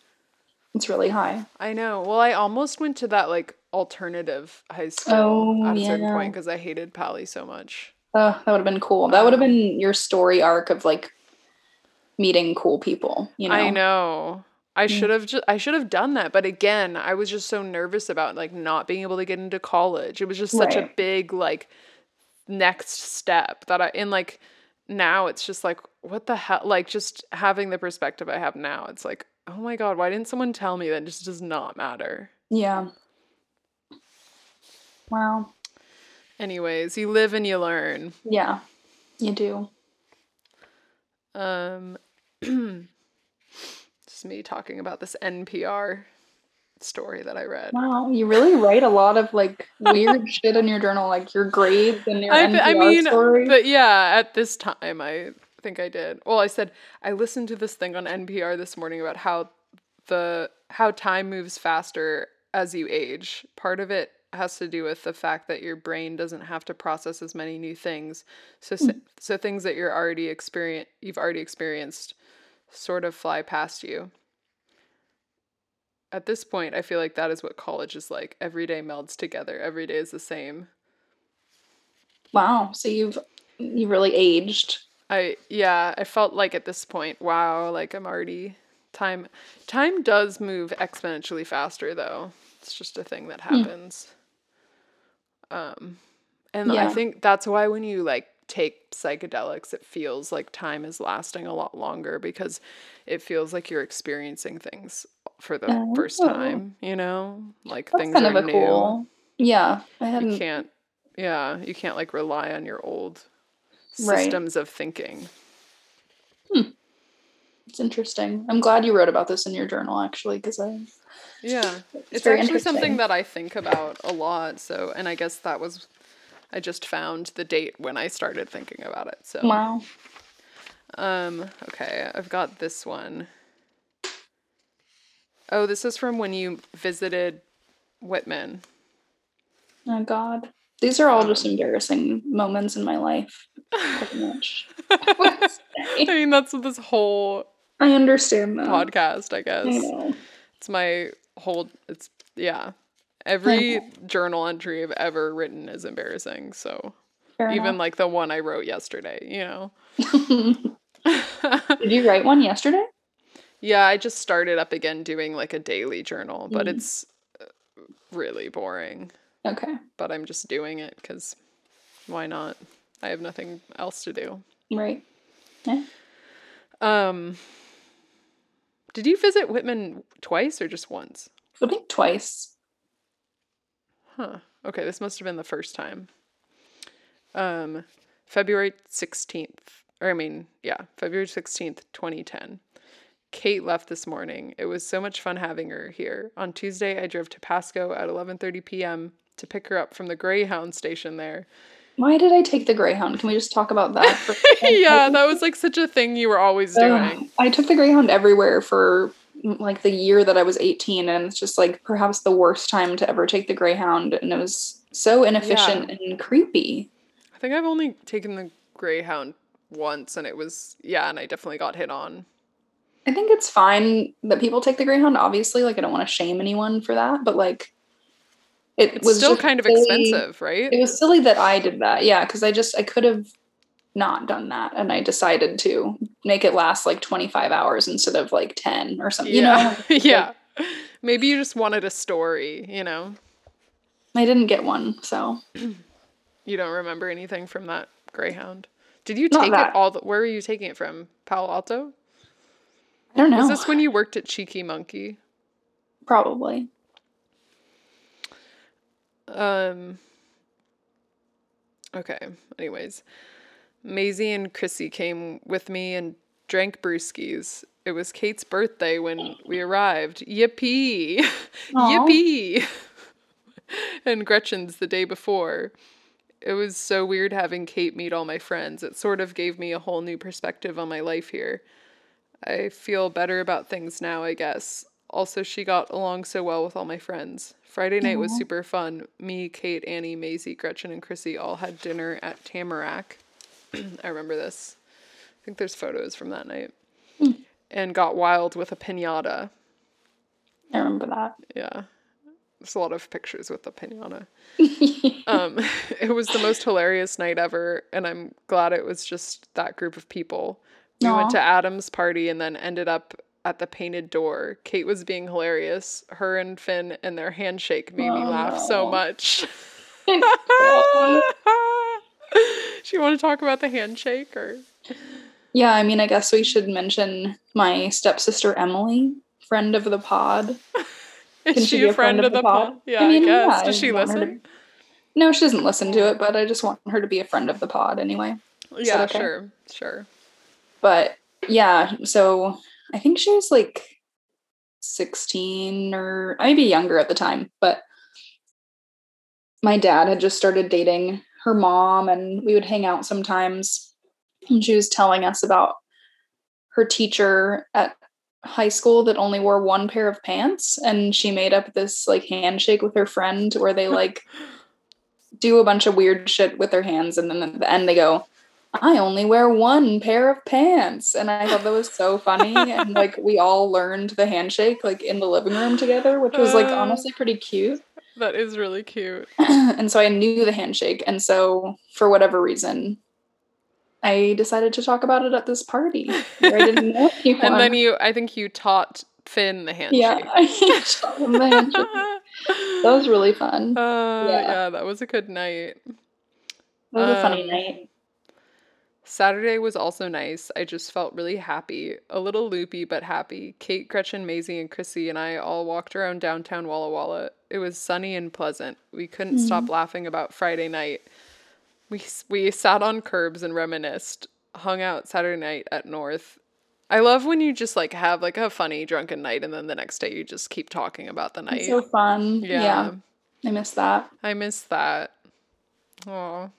[SPEAKER 3] It's really high.
[SPEAKER 1] I know. Well, I almost went to that, like, alternative high school
[SPEAKER 3] Oh,
[SPEAKER 1] at a certain point because I hated Paly so much.
[SPEAKER 3] Oh, that would have been cool. That would have been your story arc of like meeting cool people, you know?
[SPEAKER 1] I know. I
[SPEAKER 3] Mm.
[SPEAKER 1] should have just I should have done that, but again, I was just so nervous about like not being able to get into college. It was just such a big like next step that I in like now it's just like what the hell like just having the perspective I have now. It's like, "Oh my god, why didn't someone tell me that it just does not matter?"
[SPEAKER 3] Yeah. Wow.
[SPEAKER 1] Anyways, you live and you learn.
[SPEAKER 3] Yeah. You do.
[SPEAKER 1] Um just me talking about this NPR story that I read.
[SPEAKER 3] Wow. You really write a lot of like weird shit in your journal, like your grades and your
[SPEAKER 1] I,
[SPEAKER 3] NPR
[SPEAKER 1] I mean,
[SPEAKER 3] story.
[SPEAKER 1] but yeah, at this time, I think I did. Well, I said I listened to this thing on NPR this morning about how the how time moves faster as you age. Part of it has to do with the fact that your brain doesn't have to process as many new things. So so, mm. so things that you're already experience you've already experienced sort of fly past you. At this point, I feel like that is what college is like. Every day melds together. Every day is the same.
[SPEAKER 3] wow. So you've you really aged.
[SPEAKER 1] I yeah, I felt like at this point, wow, like I'm already time time does move exponentially faster though. It's just a thing that hmm. happens. Um and I think that's why when you like take psychedelics it feels like time is lasting a lot longer because it feels like you're experiencing things for the first
[SPEAKER 3] Oh.
[SPEAKER 1] time, you know? Like
[SPEAKER 3] That's
[SPEAKER 1] things
[SPEAKER 3] kind
[SPEAKER 1] are new.
[SPEAKER 3] cool. Yeah, I
[SPEAKER 1] You
[SPEAKER 3] hadn't.
[SPEAKER 1] can't yeah, you can't like rely on your old
[SPEAKER 3] Right.
[SPEAKER 1] systems of thinking. Hmm.
[SPEAKER 3] It's interesting. I'm glad you wrote about this in your journal, actually, because I.
[SPEAKER 1] Yeah. It's,
[SPEAKER 3] very
[SPEAKER 1] actually something that I think about a lot. So, and I guess that was, I just found the date when I started thinking about it. So,
[SPEAKER 3] Wow.
[SPEAKER 1] um, okay, I've got this one. Oh, this is from when you visited Whitman.
[SPEAKER 3] Oh God, these are all just
[SPEAKER 1] Um,
[SPEAKER 3] embarrassing moments in my life. Pretty much.
[SPEAKER 1] I mean, that's what this whole
[SPEAKER 3] I understand that.
[SPEAKER 1] podcast, I
[SPEAKER 3] I
[SPEAKER 1] guess.
[SPEAKER 3] know.
[SPEAKER 1] It's my whole, it's, yeah. Every journal entry I've ever written is embarrassing. So,
[SPEAKER 3] Fair
[SPEAKER 1] even like the one I wrote yesterday, you know?
[SPEAKER 3] Did you write one yesterday?
[SPEAKER 1] Yeah, I just started up again doing like a daily journal, but
[SPEAKER 3] Mm.
[SPEAKER 1] it's uh, really boring.
[SPEAKER 3] Okay.
[SPEAKER 1] But I'm just doing it because why not? I have nothing else to do.
[SPEAKER 3] Right. Yeah.
[SPEAKER 1] Um, did you visit Whitman twice or just once?
[SPEAKER 3] I think twice.
[SPEAKER 1] Huh. Okay, this must have been the first time. Um, February 16th, or I mean, yeah, February 16th, 2010. Kate left this morning. It was so much fun having her here. On Tuesday, I drove to Pasco at 11:30 p.m. to pick her up from the Greyhound station there.
[SPEAKER 3] Why did I take the Greyhound? Can we just talk about that? For
[SPEAKER 1] yeah, that was like such a thing you were always doing.
[SPEAKER 3] I took the Greyhound everywhere for mm, like the year that I was 18, and it's just like perhaps the worst time to ever take the Greyhound, and it was so inefficient and creepy.
[SPEAKER 1] I think I've only taken the Greyhound once and it was yeah, and I definitely got hit on.
[SPEAKER 3] I think it's fine that people take the Greyhound. Obviously, like I don't want to shame anyone for that, but like it
[SPEAKER 1] It's
[SPEAKER 3] was
[SPEAKER 1] still kind of
[SPEAKER 3] silly-
[SPEAKER 1] expensive, right?
[SPEAKER 3] It was silly that I did that. Yeah, because I just I could have not done that, and I decided to make it last like 25 hours instead of like 10 or something. You know,
[SPEAKER 1] yeah. yeah. Maybe you just wanted a story, you know?
[SPEAKER 3] I didn't get one, so
[SPEAKER 1] You don't remember anything from that Greyhound. Did you take it all the where were you taking it from? Palo Alto?
[SPEAKER 3] I don't know.
[SPEAKER 1] Was this when you worked at Cheeky Monkey?
[SPEAKER 3] Probably.
[SPEAKER 1] Um Okay. Anyways. Maisie and Chrissy came with me and drank brewskis. It was Kate's birthday when we arrived. Yippee! Yippee! and Gretchen's the day before. It was so weird having Kate meet all my friends. It sort of gave me a whole new perspective on my life here. I feel better about things now, I guess. Also, she got along so well with all my friends. Friday night was super fun. Me, Kate, Annie, Maisie, Gretchen, and Chrissy all had dinner at Tamarack. I remember this. I think there's photos from that night. And got wild with a pinata.
[SPEAKER 3] I remember that.
[SPEAKER 1] Yeah. There's a lot of pictures with the pinata. um, it was the most hilarious night ever, and I'm glad it was just that group of people. We
[SPEAKER 3] Aw.
[SPEAKER 1] went to Adam's party and then ended up at the painted door. Kate was being hilarious. Her and Finn and their handshake made me
[SPEAKER 3] Oh,
[SPEAKER 1] laugh so much. Do you want to talk about the handshake or?
[SPEAKER 3] yeah, I mean, I guess we should mention my stepsister Emily, friend of the pod.
[SPEAKER 1] Is
[SPEAKER 3] Can
[SPEAKER 1] she, a friend, of the pod? Yeah, I,
[SPEAKER 3] mean,
[SPEAKER 1] guess.
[SPEAKER 3] yeah,
[SPEAKER 1] Does
[SPEAKER 3] I
[SPEAKER 1] she listen?
[SPEAKER 3] to- No, she doesn't listen to it, but I just want her to be a friend of the pod anyway.
[SPEAKER 1] Yeah,
[SPEAKER 3] okay?
[SPEAKER 1] sure, sure.
[SPEAKER 3] But yeah, so I think she was like 16 or maybe younger at the time, but my dad had just started dating her mom and we would hang out sometimes. And she was telling us about her teacher at high school that only wore one pair of pants and she made up this like handshake with her friend where they like do a bunch of weird shit with their hands and then at the end they go I only wear one pair of pants. And I thought that was so funny. and like we all learned the handshake like in the living room together, which was like
[SPEAKER 1] Uh.
[SPEAKER 3] honestly pretty cute.
[SPEAKER 1] That is really cute.
[SPEAKER 3] and so I knew the handshake. And so for whatever reason, I decided to talk about it at this party. where I didn't know anyone.
[SPEAKER 1] And then you, I think you taught Finn the handshake.
[SPEAKER 3] yeah, I shot him the handshake. That was really fun.
[SPEAKER 1] Uh,
[SPEAKER 3] Yeah.
[SPEAKER 1] yeah. that was a good night.
[SPEAKER 3] That was a funny
[SPEAKER 1] um,
[SPEAKER 3] night.
[SPEAKER 1] Saturday was also nice. I just felt really happy, a little loopy, but happy. Kate, Gretchen, Maisie, and Chrissy and I all walked around downtown Walla Walla. It was sunny and pleasant. We couldn't stop laughing about Friday night. We we sat on curbs and reminisced. Hung out Saturday night at North. I love when you just like have like a funny drunken night and then the next day you just keep talking about the night.
[SPEAKER 3] It's so fun.
[SPEAKER 1] yeah,
[SPEAKER 3] Yeah. I miss that.
[SPEAKER 1] I miss that. Oh.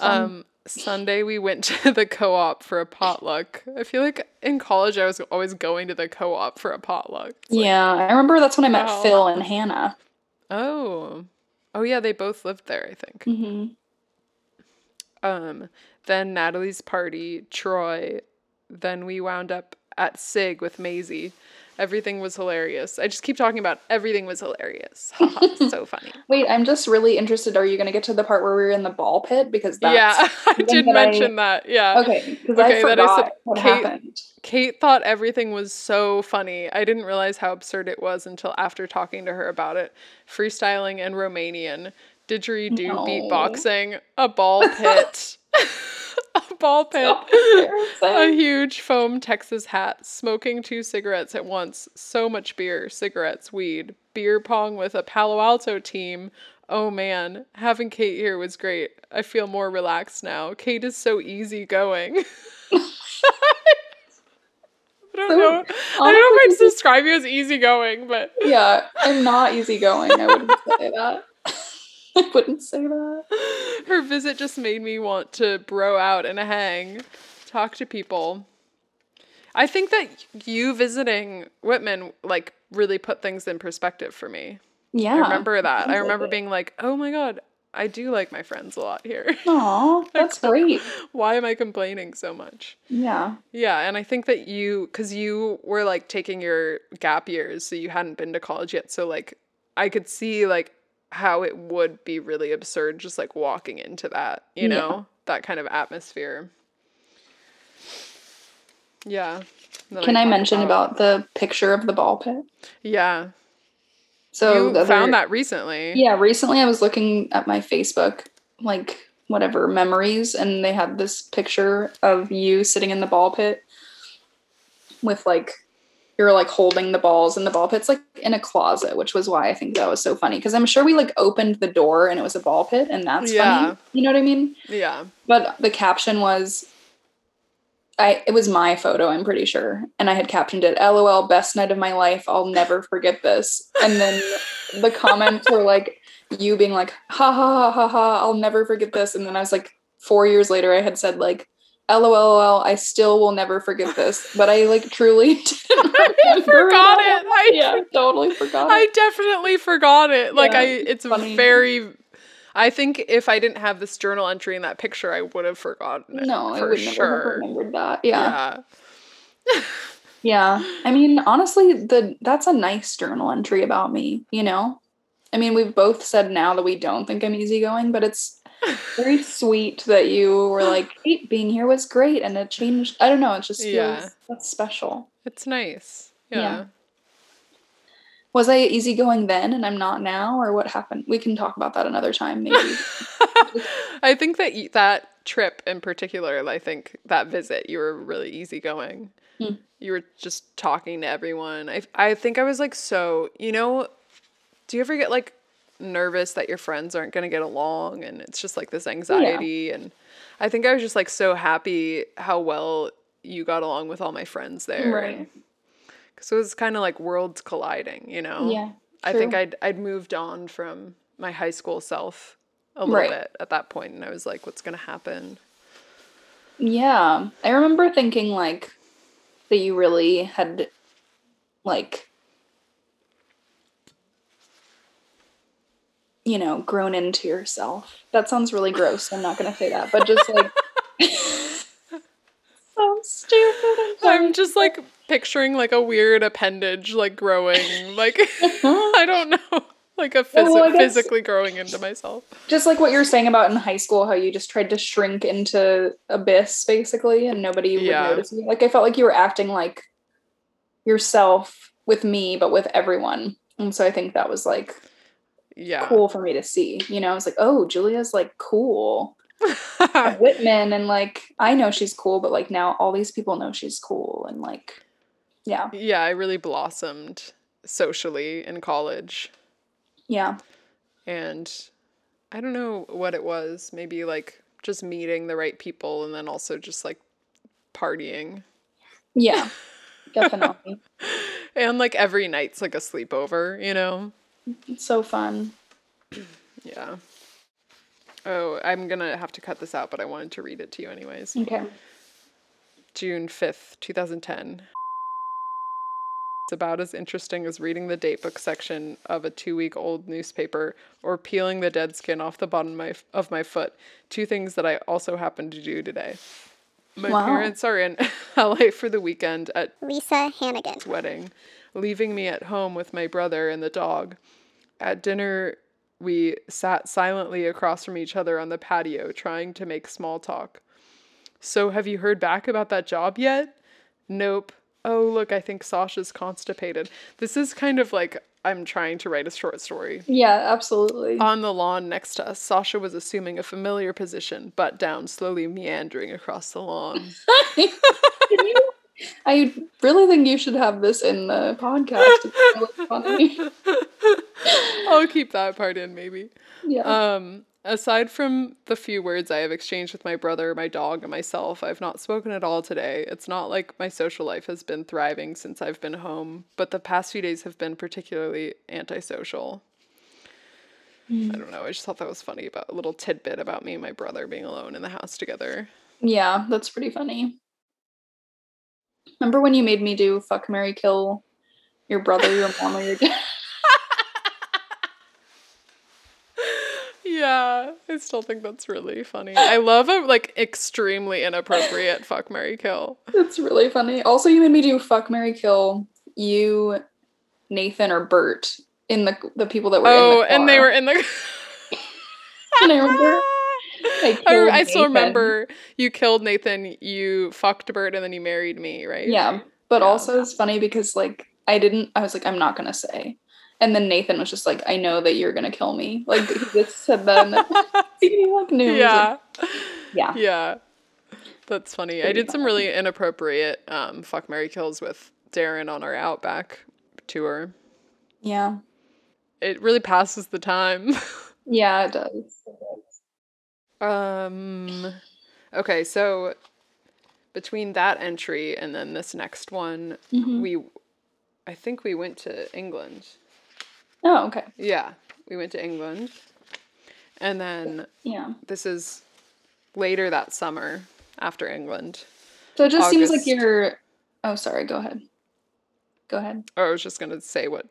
[SPEAKER 1] Um, Sunday we went to the co-op for a potluck. I feel like in college I was always going to the co-op for a potluck. Like,
[SPEAKER 3] yeah, I remember that's when I met
[SPEAKER 1] wow.
[SPEAKER 3] Phil and Hannah.
[SPEAKER 1] Oh. Oh yeah, they both lived there, I think.
[SPEAKER 3] hmm
[SPEAKER 1] Um, then Natalie's party, Troy. Then we wound up at Sig with Maisie. Everything was hilarious. I just keep talking about everything was hilarious. So funny.
[SPEAKER 3] Wait, I'm just really interested. Are you going to get to the part where we were in the ball pit? Because that's
[SPEAKER 1] yeah, I did
[SPEAKER 3] that I-
[SPEAKER 1] mention that. Yeah.
[SPEAKER 3] okay. Because
[SPEAKER 1] Okay,
[SPEAKER 3] I
[SPEAKER 1] that I said
[SPEAKER 3] what
[SPEAKER 1] Kate-
[SPEAKER 3] happened.
[SPEAKER 1] Kate thought everything was so funny. I didn't realize how absurd it was until after talking to her about it. Freestyling and Romanian, didgeridoo
[SPEAKER 3] No.
[SPEAKER 1] beatboxing, a ball pit, a ball pit,
[SPEAKER 3] So
[SPEAKER 1] a huge foam Texas hat, smoking two cigarettes at once, so much beer, cigarettes, weed, beer pong with a Palo Alto team. Oh man, having Kate here was great. I feel more relaxed now. Kate is so easygoing. I don't
[SPEAKER 3] So,
[SPEAKER 1] know. I don't know if I'd
[SPEAKER 3] honestly-
[SPEAKER 1] describe you as easygoing, but
[SPEAKER 3] yeah, I'm not easygoing. I wouldn't say that. I wouldn't say that.
[SPEAKER 1] her visit just made me want to bro out and hang, talk to people. I think that you visiting Whitman like really put things in perspective for me.
[SPEAKER 3] Yeah.
[SPEAKER 1] I remember that. I
[SPEAKER 3] like
[SPEAKER 1] remember being like, "Oh my god, I do like my friends a lot here.
[SPEAKER 3] Aw, that's great.
[SPEAKER 1] Why am I complaining so much?"
[SPEAKER 3] Yeah.
[SPEAKER 1] Yeah, and I think that you cuz you were like taking your gap years, so you hadn't been to college yet, so like I could see like how it would be really absurd just like walking into that, you
[SPEAKER 3] Yeah.
[SPEAKER 1] know? That kind of atmosphere. Yeah.
[SPEAKER 3] Can I
[SPEAKER 1] talk
[SPEAKER 3] mention about the picture of the ball pit?
[SPEAKER 1] Yeah.
[SPEAKER 3] So
[SPEAKER 1] you
[SPEAKER 3] other-
[SPEAKER 1] found that recently.
[SPEAKER 3] Yeah, recently I was looking at my Facebook, like whatever memories, and they had this picture of you sitting in the ball pit with like you're like holding the balls in the ball pit's like in a closet, which was why I think that was so funny. Because I'm sure we like opened the door and it was a ball pit, and that's
[SPEAKER 1] Yeah.
[SPEAKER 3] funny. You know what I mean?
[SPEAKER 1] Yeah.
[SPEAKER 3] But the caption was I it was my photo, I'm pretty sure. And I had captioned it, LOL, best night of my life. I'll never forget this. And then the comments were like you being like, ha ha ha ha ha, I'll never forget this. And then I was like, four years later, I had said like, LOL, I still will never forget this. But I like truly didn't
[SPEAKER 1] I forgot it. I,
[SPEAKER 3] Yeah, totally forgot
[SPEAKER 1] I
[SPEAKER 3] it.
[SPEAKER 1] definitely forgot it. Like
[SPEAKER 3] Yeah,
[SPEAKER 1] I it's
[SPEAKER 3] funny.
[SPEAKER 1] very I think if I didn't have this journal entry in that picture, I would have forgotten it.
[SPEAKER 3] No, I
[SPEAKER 1] for
[SPEAKER 3] would never have remembered that. Yeah.
[SPEAKER 1] yeah.
[SPEAKER 3] Yeah. I mean, honestly, the that's a nice journal entry about me, you know? I mean, we've both said now that we don't think I'm easygoing, but it's very sweet that you were like, "Kate, being here was great and it changed. I don't know, it just feels
[SPEAKER 1] Yeah.
[SPEAKER 3] that's special.
[SPEAKER 1] It's nice.
[SPEAKER 3] Yeah.
[SPEAKER 1] Yeah.
[SPEAKER 3] Was I easygoing then and I'm not now, or what happened? We can talk about that another time, maybe.
[SPEAKER 1] I think that that trip in particular, I think that visit, you were really easygoing.
[SPEAKER 3] Hmm.
[SPEAKER 1] You were just talking to everyone. I I think I was like so, you know, do you ever get like nervous that your friends aren't going to get along and it's just like this oh, anxiety and I think I was just like so happy how well you got along with all my friends there.
[SPEAKER 3] right.
[SPEAKER 1] Cuz it was kind of like worlds colliding, you know.
[SPEAKER 3] Yeah.
[SPEAKER 1] I think. I'd I'd moved on from my high school self a little
[SPEAKER 3] Right.
[SPEAKER 1] bit at that point, and I was like, "What's gonna happen?"
[SPEAKER 3] Yeah. I remember thinking like that you really had like you know, grown into yourself. That sounds really gross. I'm not going to say that, but just like so stupid. I'm
[SPEAKER 1] just like picturing like a weird appendage like growing, like uh-huh. I don't know. like a
[SPEAKER 3] Oh, well,
[SPEAKER 1] physically growing into myself.
[SPEAKER 3] Just like what you're saying about in high school, how you just tried to shrink into abyss basically and nobody would
[SPEAKER 1] Yeah.
[SPEAKER 3] notice you. Like I felt like you were acting like yourself with me, but with everyone. And so I think that was like
[SPEAKER 1] Yeah.
[SPEAKER 3] cool for me to see. You know, I was like, oh, Julia's like cool. Whitman and like I know she's cool, but like now all these people know she's cool and like yeah.
[SPEAKER 1] yeah, I really blossomed socially in college.
[SPEAKER 3] Yeah.
[SPEAKER 1] And I don't know what it was. Maybe like just meeting the right people and then also just like partying.
[SPEAKER 3] Yeah. Definitely.
[SPEAKER 1] And like every night's like a sleepover, you know?
[SPEAKER 3] It's so fun.
[SPEAKER 1] Yeah. Oh, I'm gonna have to cut this out, but I wanted to read it to you anyways.
[SPEAKER 3] Okay.
[SPEAKER 1] June 5th, 2010. It's about as interesting as reading the datebook section of a two week old newspaper or peeling the dead skin off the bottom of my, of my foot. Two things that I also happened to do today. My
[SPEAKER 3] Wow.
[SPEAKER 1] parents are in LA for the weekend at
[SPEAKER 4] Lisa Hannigan's
[SPEAKER 1] wedding, leaving me at home with my brother and the dog. At dinner, we sat silently across from each other on the patio, trying to make small talk. So, have you heard back about that job yet? Nope. Oh, look, I think Sasha's constipated. This is kind of like I'm trying to write a short story.
[SPEAKER 3] Yeah, absolutely.
[SPEAKER 1] On the lawn next to us, Sasha was assuming a familiar position, butt down, slowly meandering across the lawn.
[SPEAKER 3] You- I really think you should have this in the podcast. It's really funny.
[SPEAKER 1] I'll keep that part in, maybe.
[SPEAKER 3] Yeah.
[SPEAKER 1] Um, aside from the few words I have exchanged with my brother, my dog, and myself, I've not spoken at all today. It's not like my social life has been thriving since I've been home, but the past few days have been particularly antisocial. Hmm. I don't know. I just thought that was funny about a little tidbit about me and my brother being alone in the house together.
[SPEAKER 3] yeah, that's pretty funny. Remember when you made me do fuck marry Kill your brother, your mom, or your dad?
[SPEAKER 1] Yeah, I still think that's really funny. I love a like extremely inappropriate fuck marry kill.
[SPEAKER 3] It's really funny. Also, you made me do fuck marry Kill you, Nathan, or Bert in the the people that were in
[SPEAKER 1] Oh,
[SPEAKER 3] the
[SPEAKER 1] and they were in the
[SPEAKER 3] And I remember I
[SPEAKER 1] I, I still remember you killed Nathan, you fucked Bert, and then you married me, right?
[SPEAKER 3] Yeah, but
[SPEAKER 1] Yeah.
[SPEAKER 3] also it's funny because like I didn't. I was like, I'm not gonna say, and then Nathan was just like, I know that you're gonna kill me. Like he just said that. And then he like knew.
[SPEAKER 1] Yeah.
[SPEAKER 3] like, yeah.
[SPEAKER 1] Yeah. That's funny. I
[SPEAKER 3] Pretty
[SPEAKER 1] did some really inappropriate um, fuck marry kills with Darren on our Outback tour.
[SPEAKER 3] Yeah.
[SPEAKER 1] It really passes the time.
[SPEAKER 3] Yeah. It does.
[SPEAKER 1] um okay, so between that entry and then this next one,
[SPEAKER 3] Mhm.
[SPEAKER 1] we I think we went to England.
[SPEAKER 3] Oh, okay.
[SPEAKER 1] Yeah, we went to England. And then
[SPEAKER 3] Yeah.
[SPEAKER 1] this is later that summer after England.
[SPEAKER 3] So it just seems like you're. Oh, sorry. Go ahead. Go ahead.
[SPEAKER 1] Or I was just gonna say what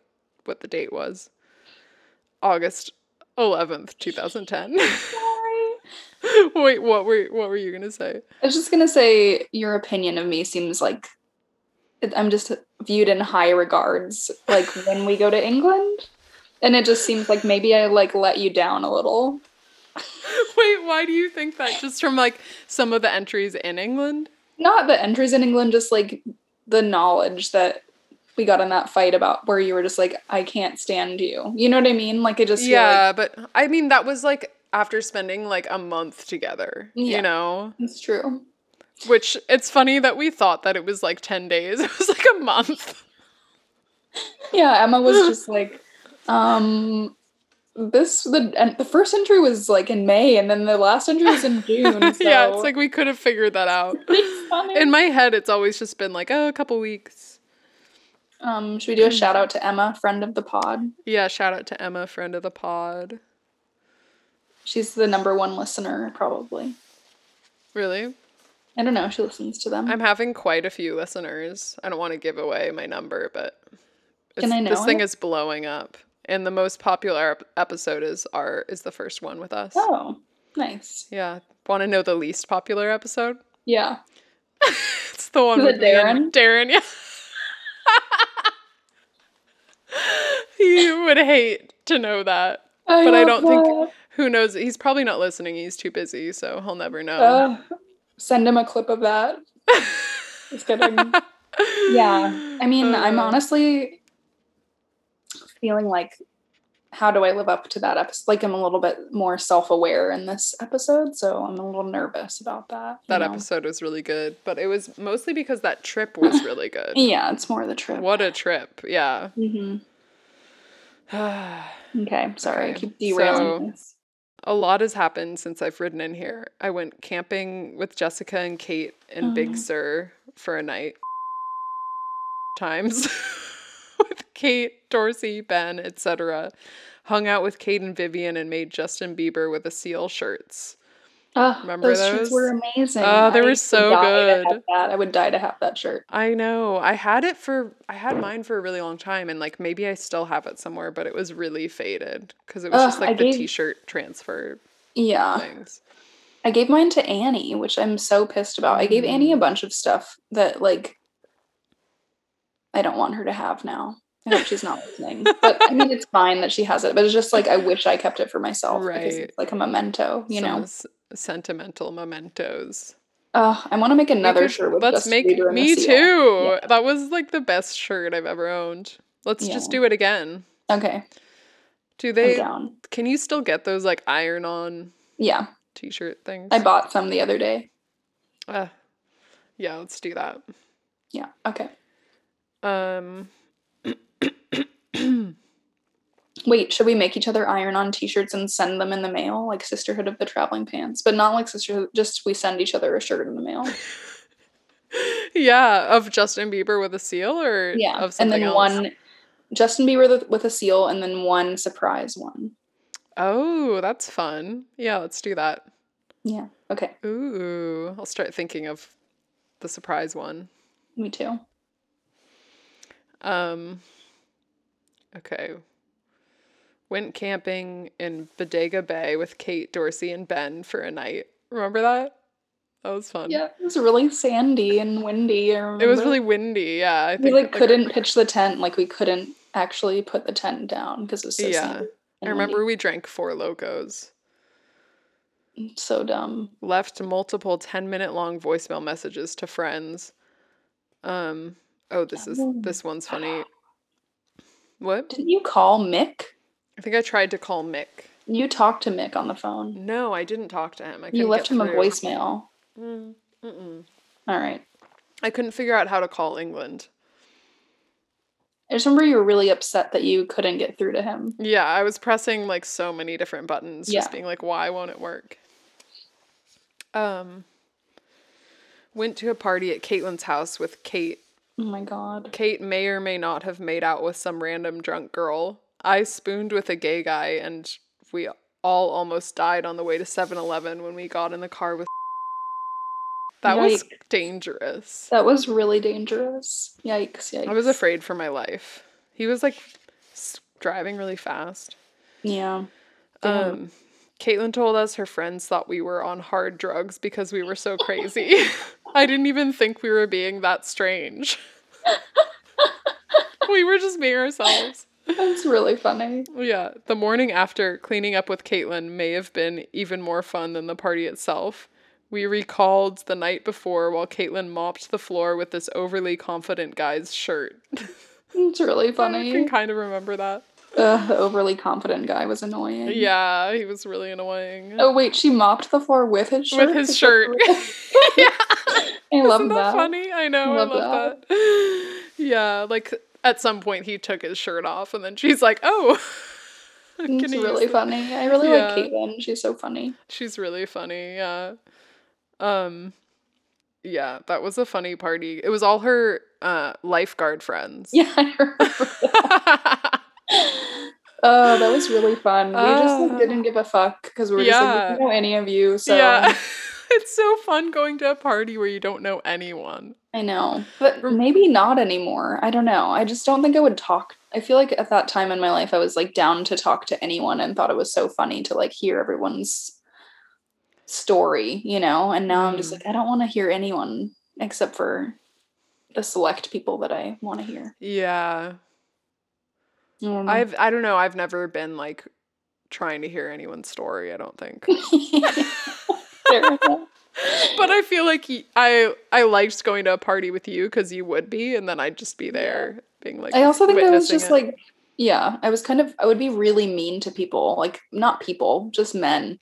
[SPEAKER 1] what the date was. August eleventh, two thousand ten.
[SPEAKER 3] Sorry.
[SPEAKER 1] Wait, what were what were you gonna say?
[SPEAKER 3] I was just gonna say your opinion of me seems like I'm just viewed in high regards. Like when we go to England, and it just seems like maybe I like let you down a little.
[SPEAKER 1] Wait, why do you think that? Just from like some of the entries in England?
[SPEAKER 3] Not the entries in England, just like the knowledge that we got in that fight about where you were just like, I can't stand you. You know what I mean? Like it just
[SPEAKER 1] Yeah, but I mean that was like after spending like a month together.
[SPEAKER 3] Yeah.
[SPEAKER 1] You know?
[SPEAKER 3] like it's true.
[SPEAKER 1] Which it's funny that we thought that it was like ten days. It was like a month.
[SPEAKER 3] Yeah, Emma was just like, um, this the and the first entry was like in May, and then the last entry was in June. So
[SPEAKER 1] yeah, it's like we could have figured that out. In my head, it's always just been like, oh, a couple weeks.
[SPEAKER 3] um, should we do a shout out to Emma, friend of the pod?
[SPEAKER 1] Yeah, shout out to Emma, friend of the pod.
[SPEAKER 3] She's the number one listener, probably.
[SPEAKER 1] Really?
[SPEAKER 3] I don't know. She listens to them.
[SPEAKER 1] I'm having quite a few listeners. I don't want to give away my number, but
[SPEAKER 3] Can I know
[SPEAKER 1] this
[SPEAKER 3] thing
[SPEAKER 1] is blowing up. And the most popular ep- episode is our is the first one with us.
[SPEAKER 3] oh, nice.
[SPEAKER 1] Yeah. Want to know the least popular episode?
[SPEAKER 3] Yeah.
[SPEAKER 1] It's the one
[SPEAKER 3] Is
[SPEAKER 1] with and Darren, yeah. you would hate to know that.
[SPEAKER 3] I
[SPEAKER 1] But I don't think- Who knows? He's probably not listening. He's too busy, so he'll never know.
[SPEAKER 3] Uh, send him a clip of that. Just kidding. Yeah. I mean, I'm
[SPEAKER 1] Uh,
[SPEAKER 3] honestly feeling like how do I live up to that episode? Like I'm a little bit more self-aware in this episode, so I'm a little nervous about that.
[SPEAKER 1] That
[SPEAKER 3] know?
[SPEAKER 1] episode was really good, but it was mostly because that trip was really good.
[SPEAKER 3] Yeah, it's more the trip.
[SPEAKER 1] What a trip. Yeah.
[SPEAKER 3] hmm Okay, sorry, I keep derailing
[SPEAKER 1] so-
[SPEAKER 3] this.
[SPEAKER 1] A lot has happened since I've ridden in here. I went camping with Jessica and Kate in
[SPEAKER 3] Oh.
[SPEAKER 1] Big Sur for a night. Times with Kate, Dorsey, Ben, etc. Hung out with Kate and Vivian and made Justin Bieber with the seal shirts.
[SPEAKER 3] Oh,
[SPEAKER 1] Remember
[SPEAKER 3] those, shirts
[SPEAKER 1] those?
[SPEAKER 3] were amazing.
[SPEAKER 1] Oh, they
[SPEAKER 3] I
[SPEAKER 1] were so
[SPEAKER 3] die to have
[SPEAKER 1] good.
[SPEAKER 3] I would die to have that shirt.
[SPEAKER 1] I know. I had it for I had mine for a really long time and like maybe I still have it somewhere, but it was really faded because it was
[SPEAKER 3] Ugh,
[SPEAKER 1] just like
[SPEAKER 3] I
[SPEAKER 1] the
[SPEAKER 3] gave-
[SPEAKER 1] t-shirt transfer
[SPEAKER 3] Yeah.
[SPEAKER 1] things.
[SPEAKER 3] I gave mine to Annie, which I'm so pissed about. I gave Annie
[SPEAKER 1] Mm.
[SPEAKER 3] a bunch of stuff that like I don't want her to have now. I hope she's not listening. But I mean it's fine that she has it, but it's just like I wish I kept it for myself because
[SPEAKER 1] Right.
[SPEAKER 3] it's like a memento, you
[SPEAKER 1] Some
[SPEAKER 3] know.
[SPEAKER 1] s- sentimental mementos.
[SPEAKER 3] Uh, I want to make another
[SPEAKER 1] could-
[SPEAKER 3] shirt with
[SPEAKER 1] let's make
[SPEAKER 3] Bieber and the
[SPEAKER 1] me too.
[SPEAKER 3] Yeah.
[SPEAKER 1] That was like the best shirt I've ever owned. Let's just do it again.
[SPEAKER 3] Okay,
[SPEAKER 1] Do they can you still get those like iron on
[SPEAKER 3] Yeah,
[SPEAKER 1] t-shirt things?
[SPEAKER 3] I bought some the other day.
[SPEAKER 1] Uh, yeah, let's do that.
[SPEAKER 3] Yeah. Okay.
[SPEAKER 1] Um
[SPEAKER 3] Wait, should we make each other iron on t-shirts and send them in the mail, like Sisterhood of the Traveling Pants, but not like Sisterhood? Just we send each other a shirt in the mail.
[SPEAKER 1] yeah, of Justin Bieber with a seal or
[SPEAKER 3] Yeah,
[SPEAKER 1] of
[SPEAKER 3] and then
[SPEAKER 1] else?
[SPEAKER 3] one Justin Bieber with a seal, and then one surprise one.
[SPEAKER 1] Oh, that's fun. Yeah, let's do that.
[SPEAKER 3] Yeah. Okay.
[SPEAKER 1] Ooh, I'll start thinking of the surprise one.
[SPEAKER 3] Me too.
[SPEAKER 1] Um okay. Went camping in Bodega Bay with Kate, Dorsey, and Ben for a night. Remember that? That was fun.
[SPEAKER 3] Yeah, it was really sandy and windy.
[SPEAKER 1] It was really windy. Yeah, I
[SPEAKER 3] We
[SPEAKER 1] think
[SPEAKER 3] like couldn't pitch the tent. Like we couldn't actually put the tent down because it was so
[SPEAKER 1] Yeah.
[SPEAKER 3] sandy.
[SPEAKER 1] I remember we drank Four
[SPEAKER 3] Lokos. So dumb.
[SPEAKER 1] Left multiple 10 minute long voicemail messages to friends. Um oh, this is this one's funny. What?
[SPEAKER 3] Didn't you call Mick?
[SPEAKER 1] I think I tried to call Mick.
[SPEAKER 3] You talked to Mick on the phone.
[SPEAKER 1] No, I didn't talk to him. I
[SPEAKER 3] You left him a voicemail.
[SPEAKER 1] Mm, mm-mm.
[SPEAKER 3] All right.
[SPEAKER 1] I couldn't figure out how to call England.
[SPEAKER 3] I just remember you were really upset that you couldn't get through to him.
[SPEAKER 1] Yeah, I was pressing like so many different buttons, just being like, why won't it work? Um, went to a party at Caitlin's house with Kate.
[SPEAKER 3] Oh my god.
[SPEAKER 1] Kate may or may not have made out with some random drunk girl. I spooned with a gay guy, and we all almost died on the way to 7 Eleven when we got in the car with. That was dangerous.
[SPEAKER 3] That was really dangerous. Yikes, yikes.
[SPEAKER 1] I was afraid for my life. He was like driving really fast.
[SPEAKER 3] Yeah. Damn.
[SPEAKER 1] Um, Caitlin told us her friends thought we were on hard drugs because we were so crazy. I didn't even think we were being that strange. we were just being ourselves.
[SPEAKER 3] That's really funny.
[SPEAKER 1] Yeah, the morning after cleaning up with Caitlin may have been even more fun than the party itself. We recalled the night before while Caitlin mopped the floor with this overly confident guy's shirt.
[SPEAKER 3] It's really funny.
[SPEAKER 1] I can kind of remember that.
[SPEAKER 3] Ugh, the overly confident guy was annoying.
[SPEAKER 1] Yeah, he was really annoying.
[SPEAKER 3] Oh wait, she mopped the floor with his shirt.
[SPEAKER 1] With his shirt. yeah.
[SPEAKER 3] I love
[SPEAKER 1] Isn't that,
[SPEAKER 3] that.
[SPEAKER 1] funny? I know.
[SPEAKER 3] Love
[SPEAKER 1] I love that. Yeah, like at some point he took his shirt off and then she's like, "Oh."
[SPEAKER 3] It's really
[SPEAKER 1] this?"
[SPEAKER 3] funny. I really
[SPEAKER 1] Yeah.
[SPEAKER 3] like Caitlin. She's so funny.
[SPEAKER 1] She's really funny. Yeah. Um yeah, that was a funny party. It was all her uh lifeguard friends.
[SPEAKER 3] Yeah, I remember. Oh, that was really fun. We just like, didn't give a fuck because we were just like, we
[SPEAKER 1] Yeah.
[SPEAKER 3] don't know any of you. So
[SPEAKER 1] Yeah. it's so fun going to a party where you don't know anyone.
[SPEAKER 3] I know, but maybe not anymore. I don't know. I just don't think I would talk. I feel like at that time in my life, I was like down to talk to anyone and thought it was so funny to like hear everyone's story, you know. And now I'm just
[SPEAKER 1] Mm.
[SPEAKER 3] like, I don't want to hear anyone except for the select people that I want to hear.
[SPEAKER 1] Yeah.
[SPEAKER 3] I don't know.
[SPEAKER 1] I've I don't know. I've never been like trying to hear anyone's story. I don't think. But I feel like I I liked going to a party with you because you would be, and then I'd just be there being like.
[SPEAKER 3] I also think I was just
[SPEAKER 1] it.
[SPEAKER 3] like, yeah, I was kind of, I would be really mean to people, like not people, just men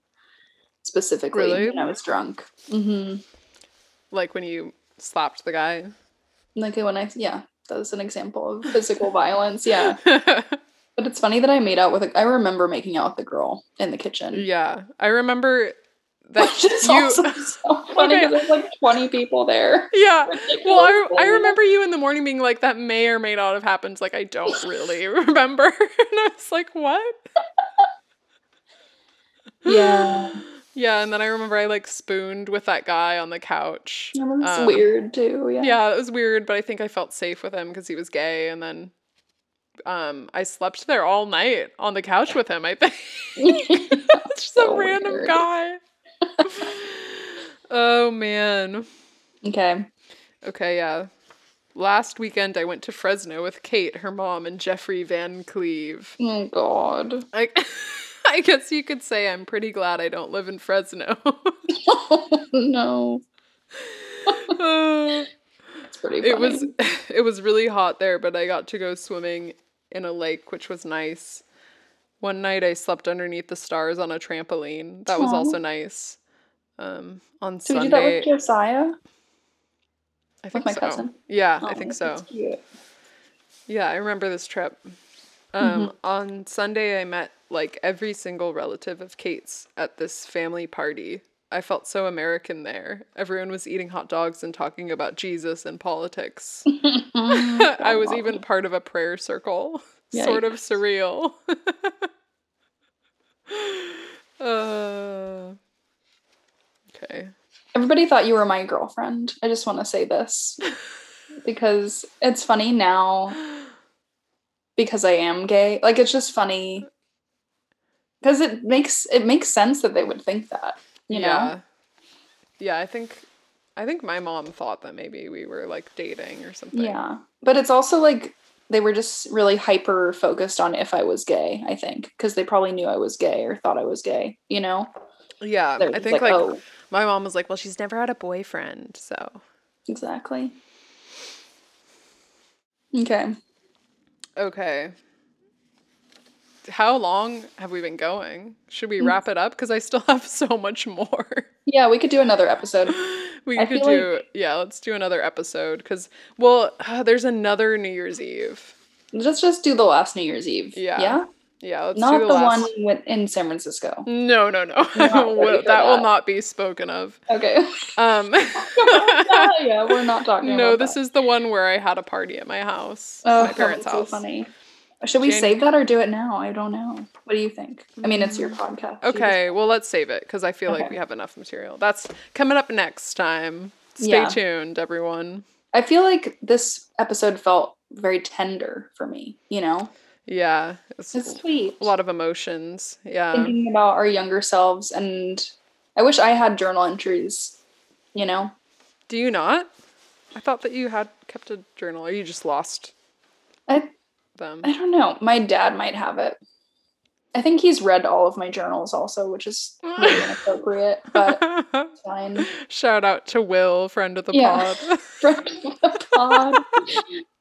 [SPEAKER 3] specifically
[SPEAKER 1] Really?
[SPEAKER 3] when I was drunk. hmm
[SPEAKER 1] like when you slapped the guy.
[SPEAKER 3] Like when I, yeah, was an example of physical violence. Yeah. But it's funny that I made out with a, I remember making out with the girl in the kitchen.
[SPEAKER 1] yeah, I remember that
[SPEAKER 3] Which is
[SPEAKER 1] you.
[SPEAKER 3] also so funny
[SPEAKER 1] Okay.
[SPEAKER 3] because there's like 20 people there.
[SPEAKER 1] yeah. Well, I, I remember you in the morning being like, that may or may not have happened. Like, I don't really remember. and I was like, what?
[SPEAKER 3] Yeah.
[SPEAKER 1] Yeah, and then I remember I like spooned with that guy on the couch.
[SPEAKER 3] That was
[SPEAKER 1] Um,
[SPEAKER 3] weird too. Yeah.
[SPEAKER 1] Yeah, it was weird, but I think I felt safe with him because he was gay. And then um, I slept there all night on the couch with him, I think. It's just
[SPEAKER 3] So
[SPEAKER 1] a random
[SPEAKER 3] weird.
[SPEAKER 1] guy. oh, man.
[SPEAKER 3] okay.
[SPEAKER 1] Okay, yeah. Last weekend I went to Fresno with Kate, her mom, and Jeffrey Van Cleve.
[SPEAKER 3] Oh God.
[SPEAKER 1] I, I guess you could say I'm pretty glad I don't live in Fresno.
[SPEAKER 3] no.
[SPEAKER 1] Uh,
[SPEAKER 3] It's pretty funny.
[SPEAKER 1] it was it was really hot there, but I got to go swimming in a lake, which was nice. One night I slept underneath the stars on a trampoline. That was also nice. Um, on
[SPEAKER 3] we did that
[SPEAKER 1] Sunday,
[SPEAKER 3] with Josiah?
[SPEAKER 1] I think
[SPEAKER 3] my
[SPEAKER 1] so.
[SPEAKER 3] cousin?
[SPEAKER 1] Yeah, I
[SPEAKER 3] Oh,
[SPEAKER 1] think so.
[SPEAKER 3] cute.
[SPEAKER 1] Yeah, I remember this trip. Um,
[SPEAKER 3] Mm-hmm.
[SPEAKER 1] On Sunday, I met like every single relative of Kate's at this family party. I felt so American there. Everyone was eating hot dogs and talking about Jesus and politics. I was even part of a prayer circle. Sort of surreal. uh, okay.
[SPEAKER 3] Everybody thought you were my girlfriend. I just want to say this because it's funny now because I am gay. Like it's just funny because it makes it makes sense that they would think that. You know?
[SPEAKER 1] yeah. Yeah, I think I think my mom thought that maybe we were like dating or something.
[SPEAKER 3] Yeah. But it's also like they were just really hyper focused on if I was gay, I think, because they probably knew I was gay or thought I was gay, you know?
[SPEAKER 1] Yeah.
[SPEAKER 3] They're
[SPEAKER 1] I think like,
[SPEAKER 3] oh,
[SPEAKER 1] my mom was like, "Well, she's never had a boyfriend." So,
[SPEAKER 3] exactly. Okay.
[SPEAKER 1] okay. How long have we been going? Should
[SPEAKER 3] Mm.
[SPEAKER 1] we wrap it up cuz I still have so much more.
[SPEAKER 3] Yeah, we could do another episode.
[SPEAKER 1] we
[SPEAKER 3] I
[SPEAKER 1] could do yeah, let's do another episode cuz well, there's another New Year's Eve.
[SPEAKER 3] Let's just do the last New Year's Eve.
[SPEAKER 1] Yeah.
[SPEAKER 3] Yeah.
[SPEAKER 1] Yeah, let's
[SPEAKER 3] Not
[SPEAKER 1] do
[SPEAKER 3] the,
[SPEAKER 1] the, last
[SPEAKER 3] one with, in San Francisco.
[SPEAKER 1] No, no, no.
[SPEAKER 3] For
[SPEAKER 1] that will not be spoken of.
[SPEAKER 3] Okay.
[SPEAKER 1] Um
[SPEAKER 3] yeah, we're not talking
[SPEAKER 1] No, this
[SPEAKER 3] that.
[SPEAKER 1] is the one where I had a party at my house.
[SPEAKER 3] Oh,
[SPEAKER 1] my parents'
[SPEAKER 3] that's so
[SPEAKER 1] house.
[SPEAKER 3] funny. Should we
[SPEAKER 1] Jan-
[SPEAKER 3] save that or do it now? I don't know. What do you think? I mean, it's your mm. podcast. You
[SPEAKER 1] Okay, well let's save it because I feel like we have enough material. That's coming up next time. Stay
[SPEAKER 3] Yeah.
[SPEAKER 1] tuned, everyone.
[SPEAKER 3] I feel like this episode felt very tender for me. You know,
[SPEAKER 1] Yeah, it's,
[SPEAKER 3] it's sweet.
[SPEAKER 1] a lot of emotions. Yeah,
[SPEAKER 3] thinking about our younger selves, and I wish I had journal entries. You know,
[SPEAKER 1] do you not? I thought that you had kept a journal, or you just lost
[SPEAKER 3] I
[SPEAKER 1] them.
[SPEAKER 3] I don't know. My dad might have it. I think he's read all of my journals also, which is really inappropriate, but fine.
[SPEAKER 1] Shout out to Will, friend of the
[SPEAKER 3] Yeah.
[SPEAKER 1] pod.
[SPEAKER 3] Friend of the pod.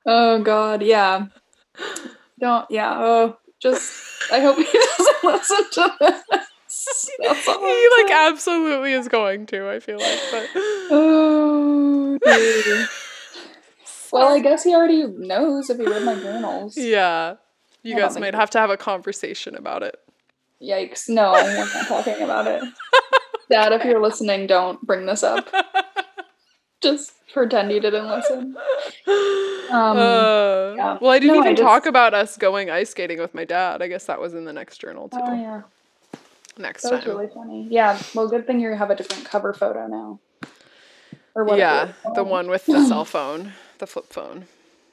[SPEAKER 3] oh god, yeah. Don't yeah, oh just I hope he doesn't listen to this. That's
[SPEAKER 1] he like absolutely is going to. I feel like, but
[SPEAKER 3] Oh. Well, I guess he already knows if he read my journals.
[SPEAKER 1] yeah, you
[SPEAKER 3] I
[SPEAKER 1] guys might have to have a conversation about it.
[SPEAKER 3] Yikes. No, we're not talking about it. Dad, if you're listening, don't bring this up. Just pretend you didn't listen. Um,
[SPEAKER 1] Uh,
[SPEAKER 3] yeah.
[SPEAKER 1] Well, I didn't
[SPEAKER 3] No, I
[SPEAKER 1] even talk about us going ice skating with my dad. I guess that was in the next journal too.
[SPEAKER 3] Oh yeah.
[SPEAKER 1] Next
[SPEAKER 3] That was really funny. Yeah. Well, good thing you have a different cover photo now. Or whatever
[SPEAKER 1] yeah, the one with the cell phone, the flip phone.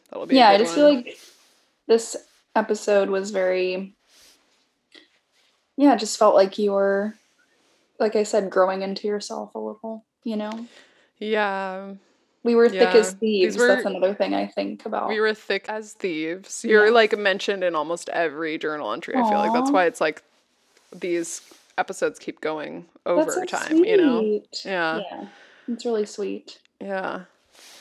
[SPEAKER 1] That'll be. a
[SPEAKER 3] Yeah, I just
[SPEAKER 1] one.
[SPEAKER 3] feel like this episode was very. Yeah, it just felt like you were, like I said, growing into yourself a little. You know,
[SPEAKER 1] Yeah,
[SPEAKER 3] We were thick
[SPEAKER 1] Yeah,
[SPEAKER 3] as
[SPEAKER 1] these
[SPEAKER 3] thieves. That's another thing I think about.
[SPEAKER 1] We were thick as thieves. You're
[SPEAKER 3] Yeah.
[SPEAKER 1] like mentioned in almost every journal entry. I feel like that's why it's like these episodes keep going over
[SPEAKER 3] so
[SPEAKER 1] time, you know? Yeah.
[SPEAKER 3] Yeah. It's really sweet.
[SPEAKER 1] Yeah.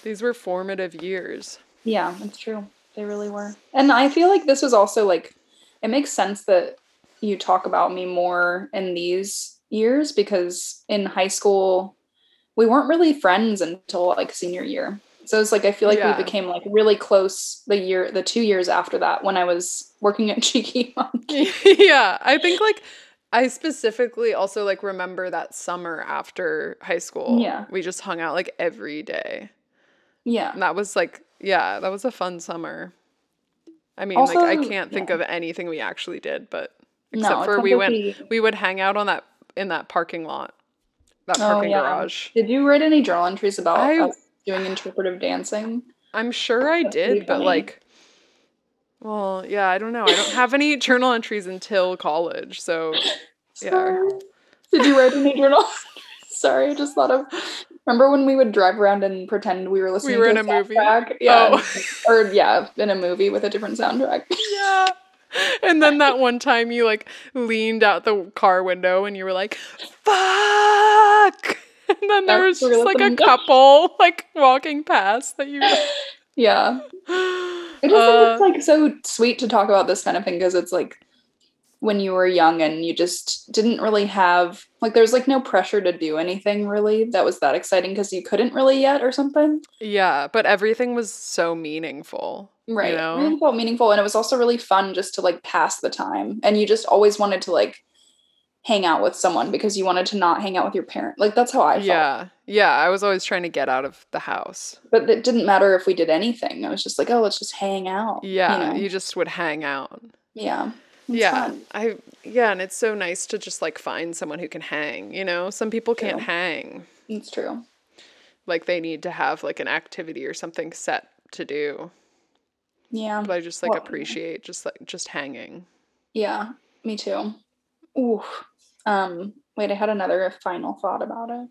[SPEAKER 1] These were formative years.
[SPEAKER 3] Yeah, it's true. They really were. And I feel like this was also like it makes sense that you talk about me more in these years because in high school we weren't really friends until like senior year. So it's like I feel like
[SPEAKER 1] Yeah.
[SPEAKER 3] we became like really close the year the 2 years after that when I was working at Cheeky Monkey.
[SPEAKER 1] yeah. I think like I specifically also like remember that summer after high school.
[SPEAKER 3] Yeah.
[SPEAKER 1] We just hung out like every day.
[SPEAKER 3] Yeah.
[SPEAKER 1] And that was like, yeah, that was a fun summer. I mean, like I can't think
[SPEAKER 3] yeah.
[SPEAKER 1] of anything we actually did, but
[SPEAKER 3] No,
[SPEAKER 1] except for we went
[SPEAKER 3] we-
[SPEAKER 1] we would hang out on that in that parking lot. That
[SPEAKER 3] Oh,
[SPEAKER 1] parking
[SPEAKER 3] yeah.
[SPEAKER 1] garage.
[SPEAKER 3] Did you write any journal entries about
[SPEAKER 1] I-
[SPEAKER 3] us doing interpretive dancing?
[SPEAKER 1] I'm sure I did, but like well, yeah, I don't know. I don't have any journal entries until college. So Yeah.
[SPEAKER 3] Sorry. Did you write any journal? Sorry, I just thought of. Remember when we would drive around and pretend we were listening
[SPEAKER 1] were
[SPEAKER 3] to
[SPEAKER 1] in
[SPEAKER 3] a
[SPEAKER 1] a movie?
[SPEAKER 3] soundtrack? Yeah.
[SPEAKER 1] Oh.
[SPEAKER 3] or yeah, in a movie with a different soundtrack.
[SPEAKER 1] yeah. And then that one time you like leaned out the car window and you were like, fuck. And then there was just like a
[SPEAKER 3] let them go.
[SPEAKER 1] couple like walking past that you
[SPEAKER 3] yeah. I just
[SPEAKER 1] Uh,
[SPEAKER 3] it's like so sweet to talk about this kind of thing because it's like when you were young and you just didn't really have like there's like no pressure to do anything really that was that exciting because you couldn't really yet or something.
[SPEAKER 1] Yeah, but everything was so meaningful.
[SPEAKER 3] Right.
[SPEAKER 1] You know?
[SPEAKER 3] Really felt meaningful. And it was also really fun just to like pass the time. And you just always wanted to like hang out with someone because you wanted to not hang out with your parent. Like that's how I felt.
[SPEAKER 1] Yeah. Yeah. I was always trying to get out of the house.
[SPEAKER 3] But it didn't matter if we did anything. I was just like, oh, let's just hang out. you
[SPEAKER 1] Yeah.
[SPEAKER 3] know?
[SPEAKER 1] You just would hang out.
[SPEAKER 3] yeah. It's
[SPEAKER 1] yeah.
[SPEAKER 3] fun.
[SPEAKER 1] I yeah, and it's so nice to just like find someone who can hang, you know? Some people can't hang.
[SPEAKER 3] It's true.
[SPEAKER 1] Like they need to have like an activity or something set to do.
[SPEAKER 3] Yeah.
[SPEAKER 1] But I just like
[SPEAKER 3] Well-
[SPEAKER 1] appreciate just like just hanging.
[SPEAKER 3] Yeah. Me too. Ooh. Um, wait, I had another final thought about it.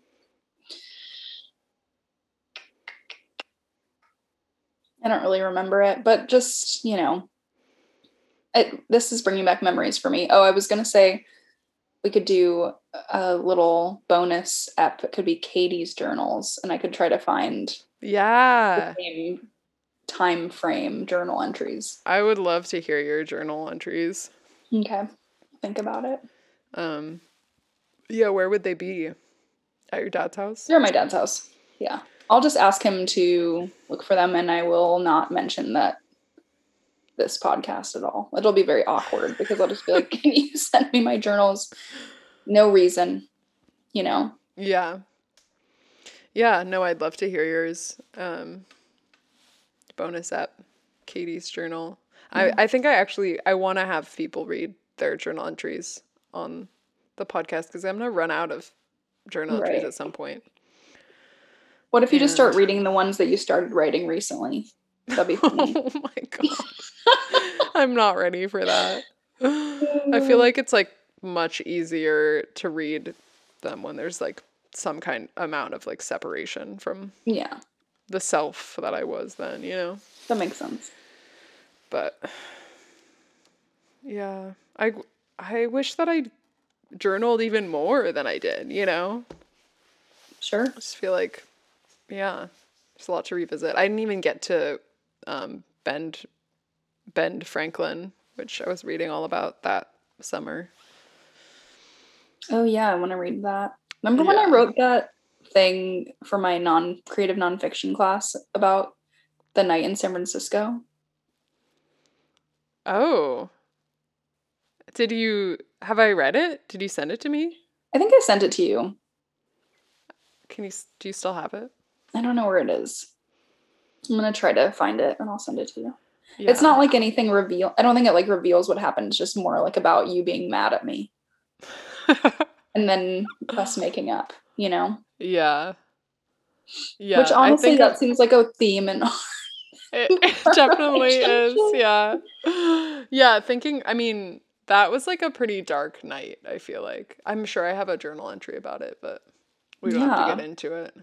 [SPEAKER 3] I don't really remember it, but just, you know, it, this is bringing back memories for me. Oh, I was going to say we could do a little bonus app. It could be Katie's journals, and I could try to find the
[SPEAKER 1] Yeah.
[SPEAKER 3] same time frame journal entries.
[SPEAKER 1] I would love to hear your journal entries.
[SPEAKER 3] Okay. Think about it.
[SPEAKER 1] Um yeah, where would they be? At your dad's house?
[SPEAKER 3] They're at my dad's house. Yeah. I'll just ask him to look for them and I will not mention that this podcast at all. It'll be very awkward because I'll just be like, Can you send me my journals? No reason. You know?
[SPEAKER 1] Yeah. Yeah, no, I'd love to hear yours. Um bonus app, Katie's journal. I, I think I actually I want to have people read their journal entries on the podcast because I'm gonna run out of journal entries at some point.
[SPEAKER 3] What if you just start reading the ones that you started writing recently? That'd be funny.
[SPEAKER 1] oh my god. I'm not ready for that. I feel like it's like much easier to read them when there's like some kind amount of like separation from
[SPEAKER 3] yeah,
[SPEAKER 1] the self that I was then, you know?
[SPEAKER 3] that makes sense.
[SPEAKER 1] But yeah, I I wish that I journaled even more than I did, you know?
[SPEAKER 3] Sure.
[SPEAKER 1] I just feel like yeah, there's a lot to revisit. I didn't even get to um Ben Ben Franklin, which I was reading all about that summer.
[SPEAKER 3] Oh yeah, I want to read that. Remember when I wrote that thing for my non creative nonfiction class about the night in San Francisco?
[SPEAKER 1] Oh. Did you have I read it? Did you send it to me?
[SPEAKER 3] I think I sent it to you.
[SPEAKER 1] Can you do you still have it?
[SPEAKER 3] I don't know where it is. I'm gonna try to find it and I'll send it to you.
[SPEAKER 1] Yeah.
[SPEAKER 3] It's not like anything reveal. I don't think it like reveals what happened. It's just more like about you being mad at me and then us making up. You know,
[SPEAKER 1] yeah. Yeah.
[SPEAKER 3] which honestly,
[SPEAKER 1] I think
[SPEAKER 3] that seems like a theme and
[SPEAKER 1] It, it definitely is. Yeah. Yeah. Thinking, I mean, that was like a pretty dark night, I feel like. I'm sure I have a journal entry about it, but we don't have to get into it.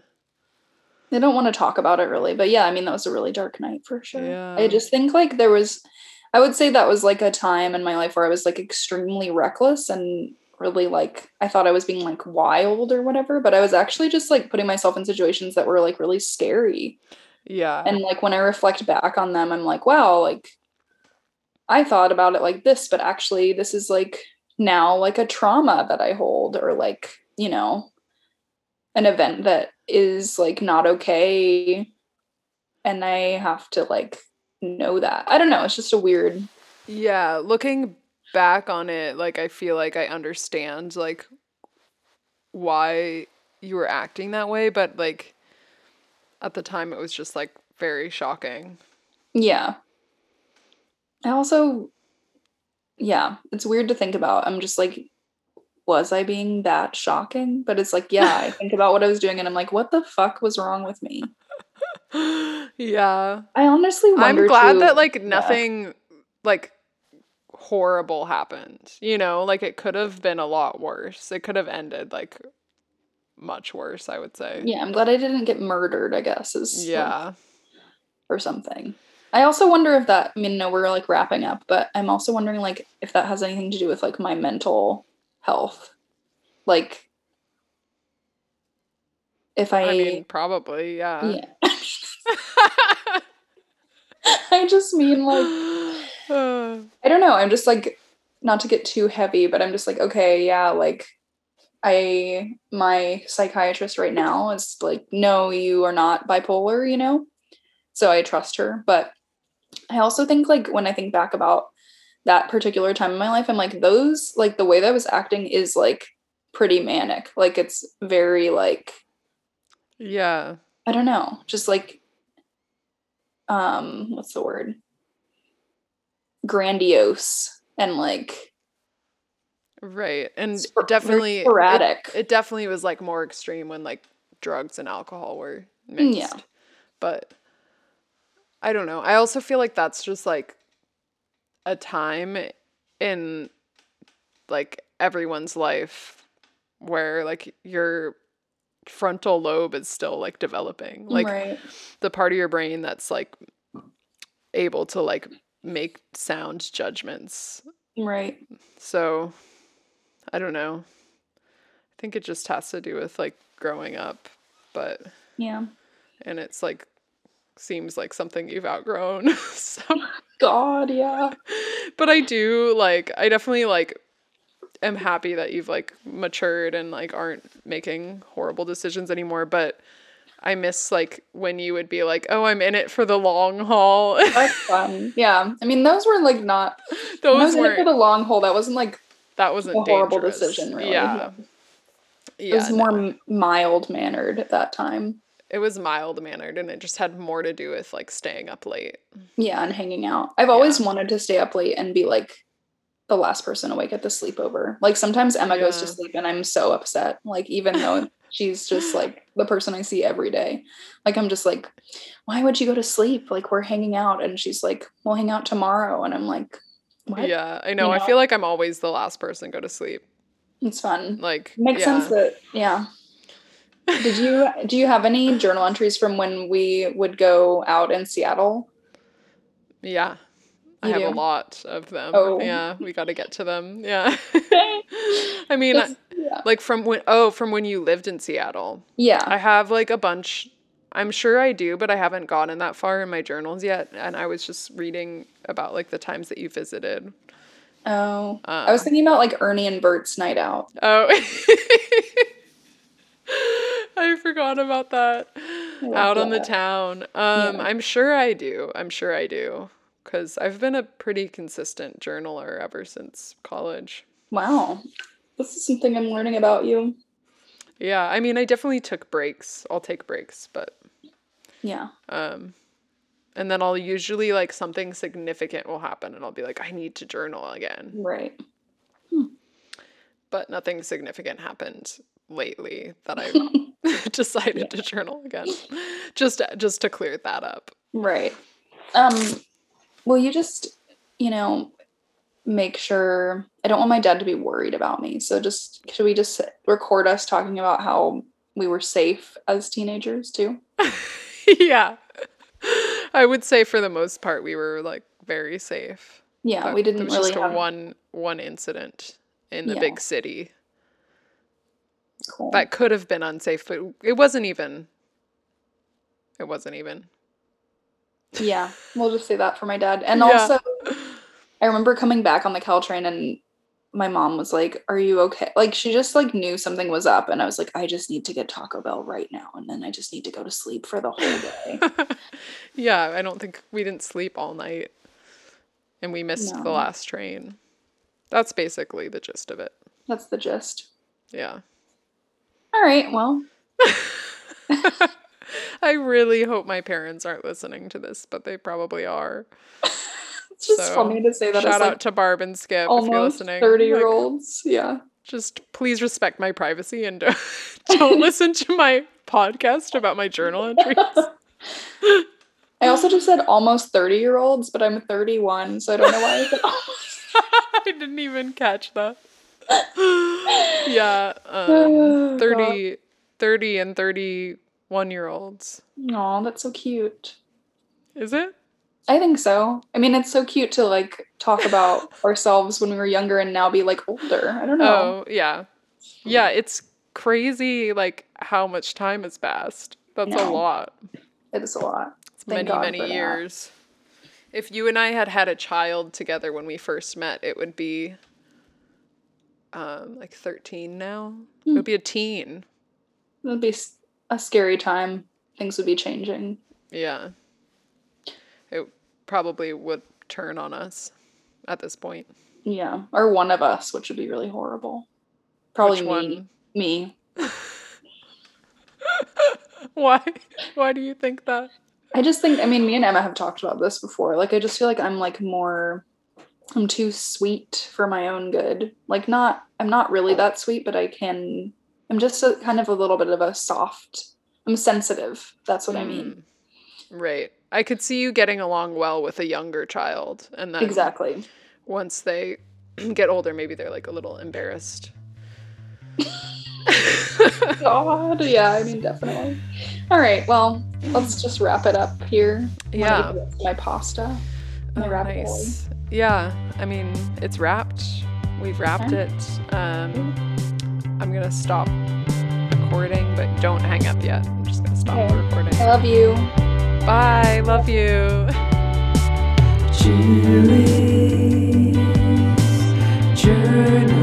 [SPEAKER 3] I don't want to talk about it really, but yeah, I mean that was a really dark night for sure.
[SPEAKER 1] Yeah.
[SPEAKER 3] I just think like there was I would say that was like a time in my life where I was like extremely reckless and really like I thought I was being like wild or whatever, but I was actually just like putting myself in situations that were like really scary.
[SPEAKER 1] Yeah.
[SPEAKER 3] And like when I reflect back on them, I'm like, wow, like I thought about it like this, but actually this is like now like a trauma that I hold or like, you know, an event that is like not okay and I have to like know that. I don't know, it's just a weird
[SPEAKER 1] Yeah, looking back on it, like I feel like I understand like why you were acting that way, but like at the time it was just like very shocking.
[SPEAKER 3] yeah. I also yeah, it's weird to think about. I'm just like was I being that shocking? But it's like, yeah, I think about what I was doing and I'm like, what the fuck was wrong with me?
[SPEAKER 1] yeah.
[SPEAKER 3] I honestly wonder.
[SPEAKER 1] I'm glad
[SPEAKER 3] too-
[SPEAKER 1] that like
[SPEAKER 3] yeah.
[SPEAKER 1] nothing like horrible happened. You know, like it could have been a lot worse. It could have ended like much worse, I would say.
[SPEAKER 3] Yeah, I'm glad I didn't get murdered, I guess, is like,
[SPEAKER 1] Yeah.
[SPEAKER 3] or something. I also wonder if that I mean no, we're like wrapping up, but I'm also wondering like if that has anything to do with like my mental health. Like if I,
[SPEAKER 1] I mean, probably, yeah.
[SPEAKER 3] yeah. I just mean like I don't know. I'm just like not to get too heavy, but I'm just like, okay, yeah, like I my psychiatrist right now is like, no, you are not bipolar, you know? So I trust her. But I also think like when I think back about that particular time in my life, I'm like, those like the way that I was acting is like pretty manic. Like it's very like
[SPEAKER 1] yeah.
[SPEAKER 3] I don't know, just like um what's the word? Grandiose and like
[SPEAKER 1] Right. And definitely it-
[SPEAKER 3] sporadic.
[SPEAKER 1] It, definitely was like more extreme when like drugs and alcohol were
[SPEAKER 3] Mm, yeah.
[SPEAKER 1] mixed. But I don't know. I also feel like that's just like a time in like everyone's life where like your frontal lobe is still like developing. Like
[SPEAKER 3] right.
[SPEAKER 1] the part of your brain that's like able to like make sound judgments
[SPEAKER 3] Right.
[SPEAKER 1] so I don't know. I think it just has to do with like growing up, but
[SPEAKER 3] Yeah.
[SPEAKER 1] and it's like seems like something you've outgrown. so
[SPEAKER 3] God, yeah.
[SPEAKER 1] but I do like I definitely like am happy that you've like matured and like aren't making horrible decisions anymore, but I miss like when you would be like, "Oh, I'm in it for the long haul."
[SPEAKER 3] That's fun. Yeah. I mean, those were like not
[SPEAKER 1] Those
[SPEAKER 3] were for the long haul. That wasn't like
[SPEAKER 1] that wasn't
[SPEAKER 3] a horrible
[SPEAKER 1] dangerous.
[SPEAKER 3] decision, really.
[SPEAKER 1] Yeah.
[SPEAKER 3] it
[SPEAKER 1] Yeah.
[SPEAKER 3] was more mild mannered at that time.
[SPEAKER 1] It was mild mannered and it just had more to do with like staying up late.
[SPEAKER 3] Yeah, and hanging out. I've always wanted to stay up late and be like the last person awake at the sleepover. Like sometimes Emma goes to sleep and I'm so upset. Like even though she's just like the person I see every day. Like I'm just like, why would you go to sleep? Like we're hanging out and she's like, we'll hang out tomorrow. And I'm like, what?
[SPEAKER 1] Yeah, I know.
[SPEAKER 3] You
[SPEAKER 1] I feel like I'm always the last person to go to sleep.
[SPEAKER 3] It's fun.
[SPEAKER 1] Like
[SPEAKER 3] Makes
[SPEAKER 1] yeah.
[SPEAKER 3] sense that yeah. Did you do you have any journal entries from when we would go out in Seattle?
[SPEAKER 1] Yeah. I
[SPEAKER 3] You
[SPEAKER 1] have a lot of them.
[SPEAKER 3] Oh.
[SPEAKER 1] Yeah, we got to get to them. Yeah. I mean,
[SPEAKER 3] yeah.
[SPEAKER 1] like from when oh, from when you lived in Seattle.
[SPEAKER 3] Yeah.
[SPEAKER 1] I have like a bunch I'm sure I do, but I haven't gotten that far in my journals yet and I was just reading about like the times that you visited.
[SPEAKER 3] Oh. I was
[SPEAKER 1] Uh,
[SPEAKER 3] thinking about like Ernie and Bert's night out.
[SPEAKER 1] Oh. I forgot about that. Out on the town. Um,
[SPEAKER 3] Yeah.
[SPEAKER 1] I'm sure I do. I'm sure I do. Because I've been a pretty consistent journaler ever since college.
[SPEAKER 3] Wow. This is something I'm learning about you.
[SPEAKER 1] Yeah, I mean, I definitely took breaks. I'll take breaks, but
[SPEAKER 3] Yeah.
[SPEAKER 1] um, and then I'll usually like something significant will happen, and I'll be like, I need to journal again.
[SPEAKER 3] Right.
[SPEAKER 1] But nothing significant happened lately that I decided to journal again. Just just to clear that up.
[SPEAKER 3] Right. Um will you just, you know, make sure I don't want my dad to be worried about me. So just should we just record us talking about how we were safe as teenagers too?
[SPEAKER 1] yeah. I would say for the most part we were like very safe.
[SPEAKER 3] Yeah,
[SPEAKER 1] But
[SPEAKER 3] we didn't really
[SPEAKER 1] just
[SPEAKER 3] have
[SPEAKER 1] one one incident in the
[SPEAKER 3] Yeah.
[SPEAKER 1] big city
[SPEAKER 3] cool.
[SPEAKER 1] that could have been unsafe, but it wasn't even. It wasn't even.
[SPEAKER 3] Yeah, we'll just say that for my dad. And
[SPEAKER 1] Yeah.
[SPEAKER 3] also, I remember coming back on the Caltrain and my mom was like, "Are you okay?" Like she just like knew something was up, and I was like, "I just need to get Taco Bell right now, and then I just need to go to sleep for the whole day."
[SPEAKER 1] yeah, I don't think we didn't sleep all night, and we missed the last train. That's basically the gist of it.
[SPEAKER 3] That's the gist.
[SPEAKER 1] Yeah.
[SPEAKER 3] All right, well,
[SPEAKER 1] I really hope my parents aren't listening to this, but they probably are.
[SPEAKER 3] it's just
[SPEAKER 1] So,
[SPEAKER 3] funny to say that
[SPEAKER 1] Shout out
[SPEAKER 3] like
[SPEAKER 1] to Barb and Skip if you're
[SPEAKER 3] almost
[SPEAKER 1] listening.
[SPEAKER 3] thirty year olds. Yeah.
[SPEAKER 1] just please respect my privacy and don't, don't listen to my podcast about my journal entries.
[SPEAKER 3] I also just said almost 30 year olds, but I'm 31, so I don't know why I said almost.
[SPEAKER 1] I didn't even catch that. yeah,
[SPEAKER 3] Oh,
[SPEAKER 1] um, 30, 30 and 31 year olds.
[SPEAKER 3] Aw, that's so cute.
[SPEAKER 1] Is it?
[SPEAKER 3] I think so. I mean, it's so cute to like talk about ourselves when we were younger and now be like older. I don't know.
[SPEAKER 1] Oh, yeah. Yeah, it's crazy like how much time has passed. That's a lot.
[SPEAKER 3] It is a lot.
[SPEAKER 1] It's
[SPEAKER 3] Thank
[SPEAKER 1] many,
[SPEAKER 3] God
[SPEAKER 1] many
[SPEAKER 3] for that.
[SPEAKER 1] years. If you and I had had a child together when we first met, it would be um, like 13 now. It
[SPEAKER 3] Hmm.
[SPEAKER 1] would be a teen.
[SPEAKER 3] It would be a scary time. Things would be changing.
[SPEAKER 1] Yeah. It probably would turn on us at this point.
[SPEAKER 3] Yeah. Or one of us, which would be really horrible. Probably me. Me.
[SPEAKER 1] Why? Why do you think that?
[SPEAKER 3] I just think, I mean, me and Emma have talked about this before. Like, I just feel like I'm like more, I'm too sweet for my own good. Like, not, I'm not really that sweet, but I can, I'm just a kind of a little bit of a soft, I'm sensitive. That's what I mean.
[SPEAKER 1] Mm. Right. I could see you getting along well with a younger child and then
[SPEAKER 3] Exactly.
[SPEAKER 1] once they get older maybe they're like a little embarrassed.
[SPEAKER 3] God, yeah, I mean, definitely. All right, well, let's just wrap it up here.
[SPEAKER 1] Yeah.
[SPEAKER 3] eat the rest of My pasta.
[SPEAKER 1] Oh, nice. Yeah, I mean, it's wrapped. We've wrapped
[SPEAKER 3] Okay.
[SPEAKER 1] it. Um, I'm gonna stop recording, but don't hang up yet. I'm just gonna stop
[SPEAKER 3] Okay.
[SPEAKER 1] recording.
[SPEAKER 3] I love you.
[SPEAKER 1] Bye. Love you.
[SPEAKER 2] Julie's Journal.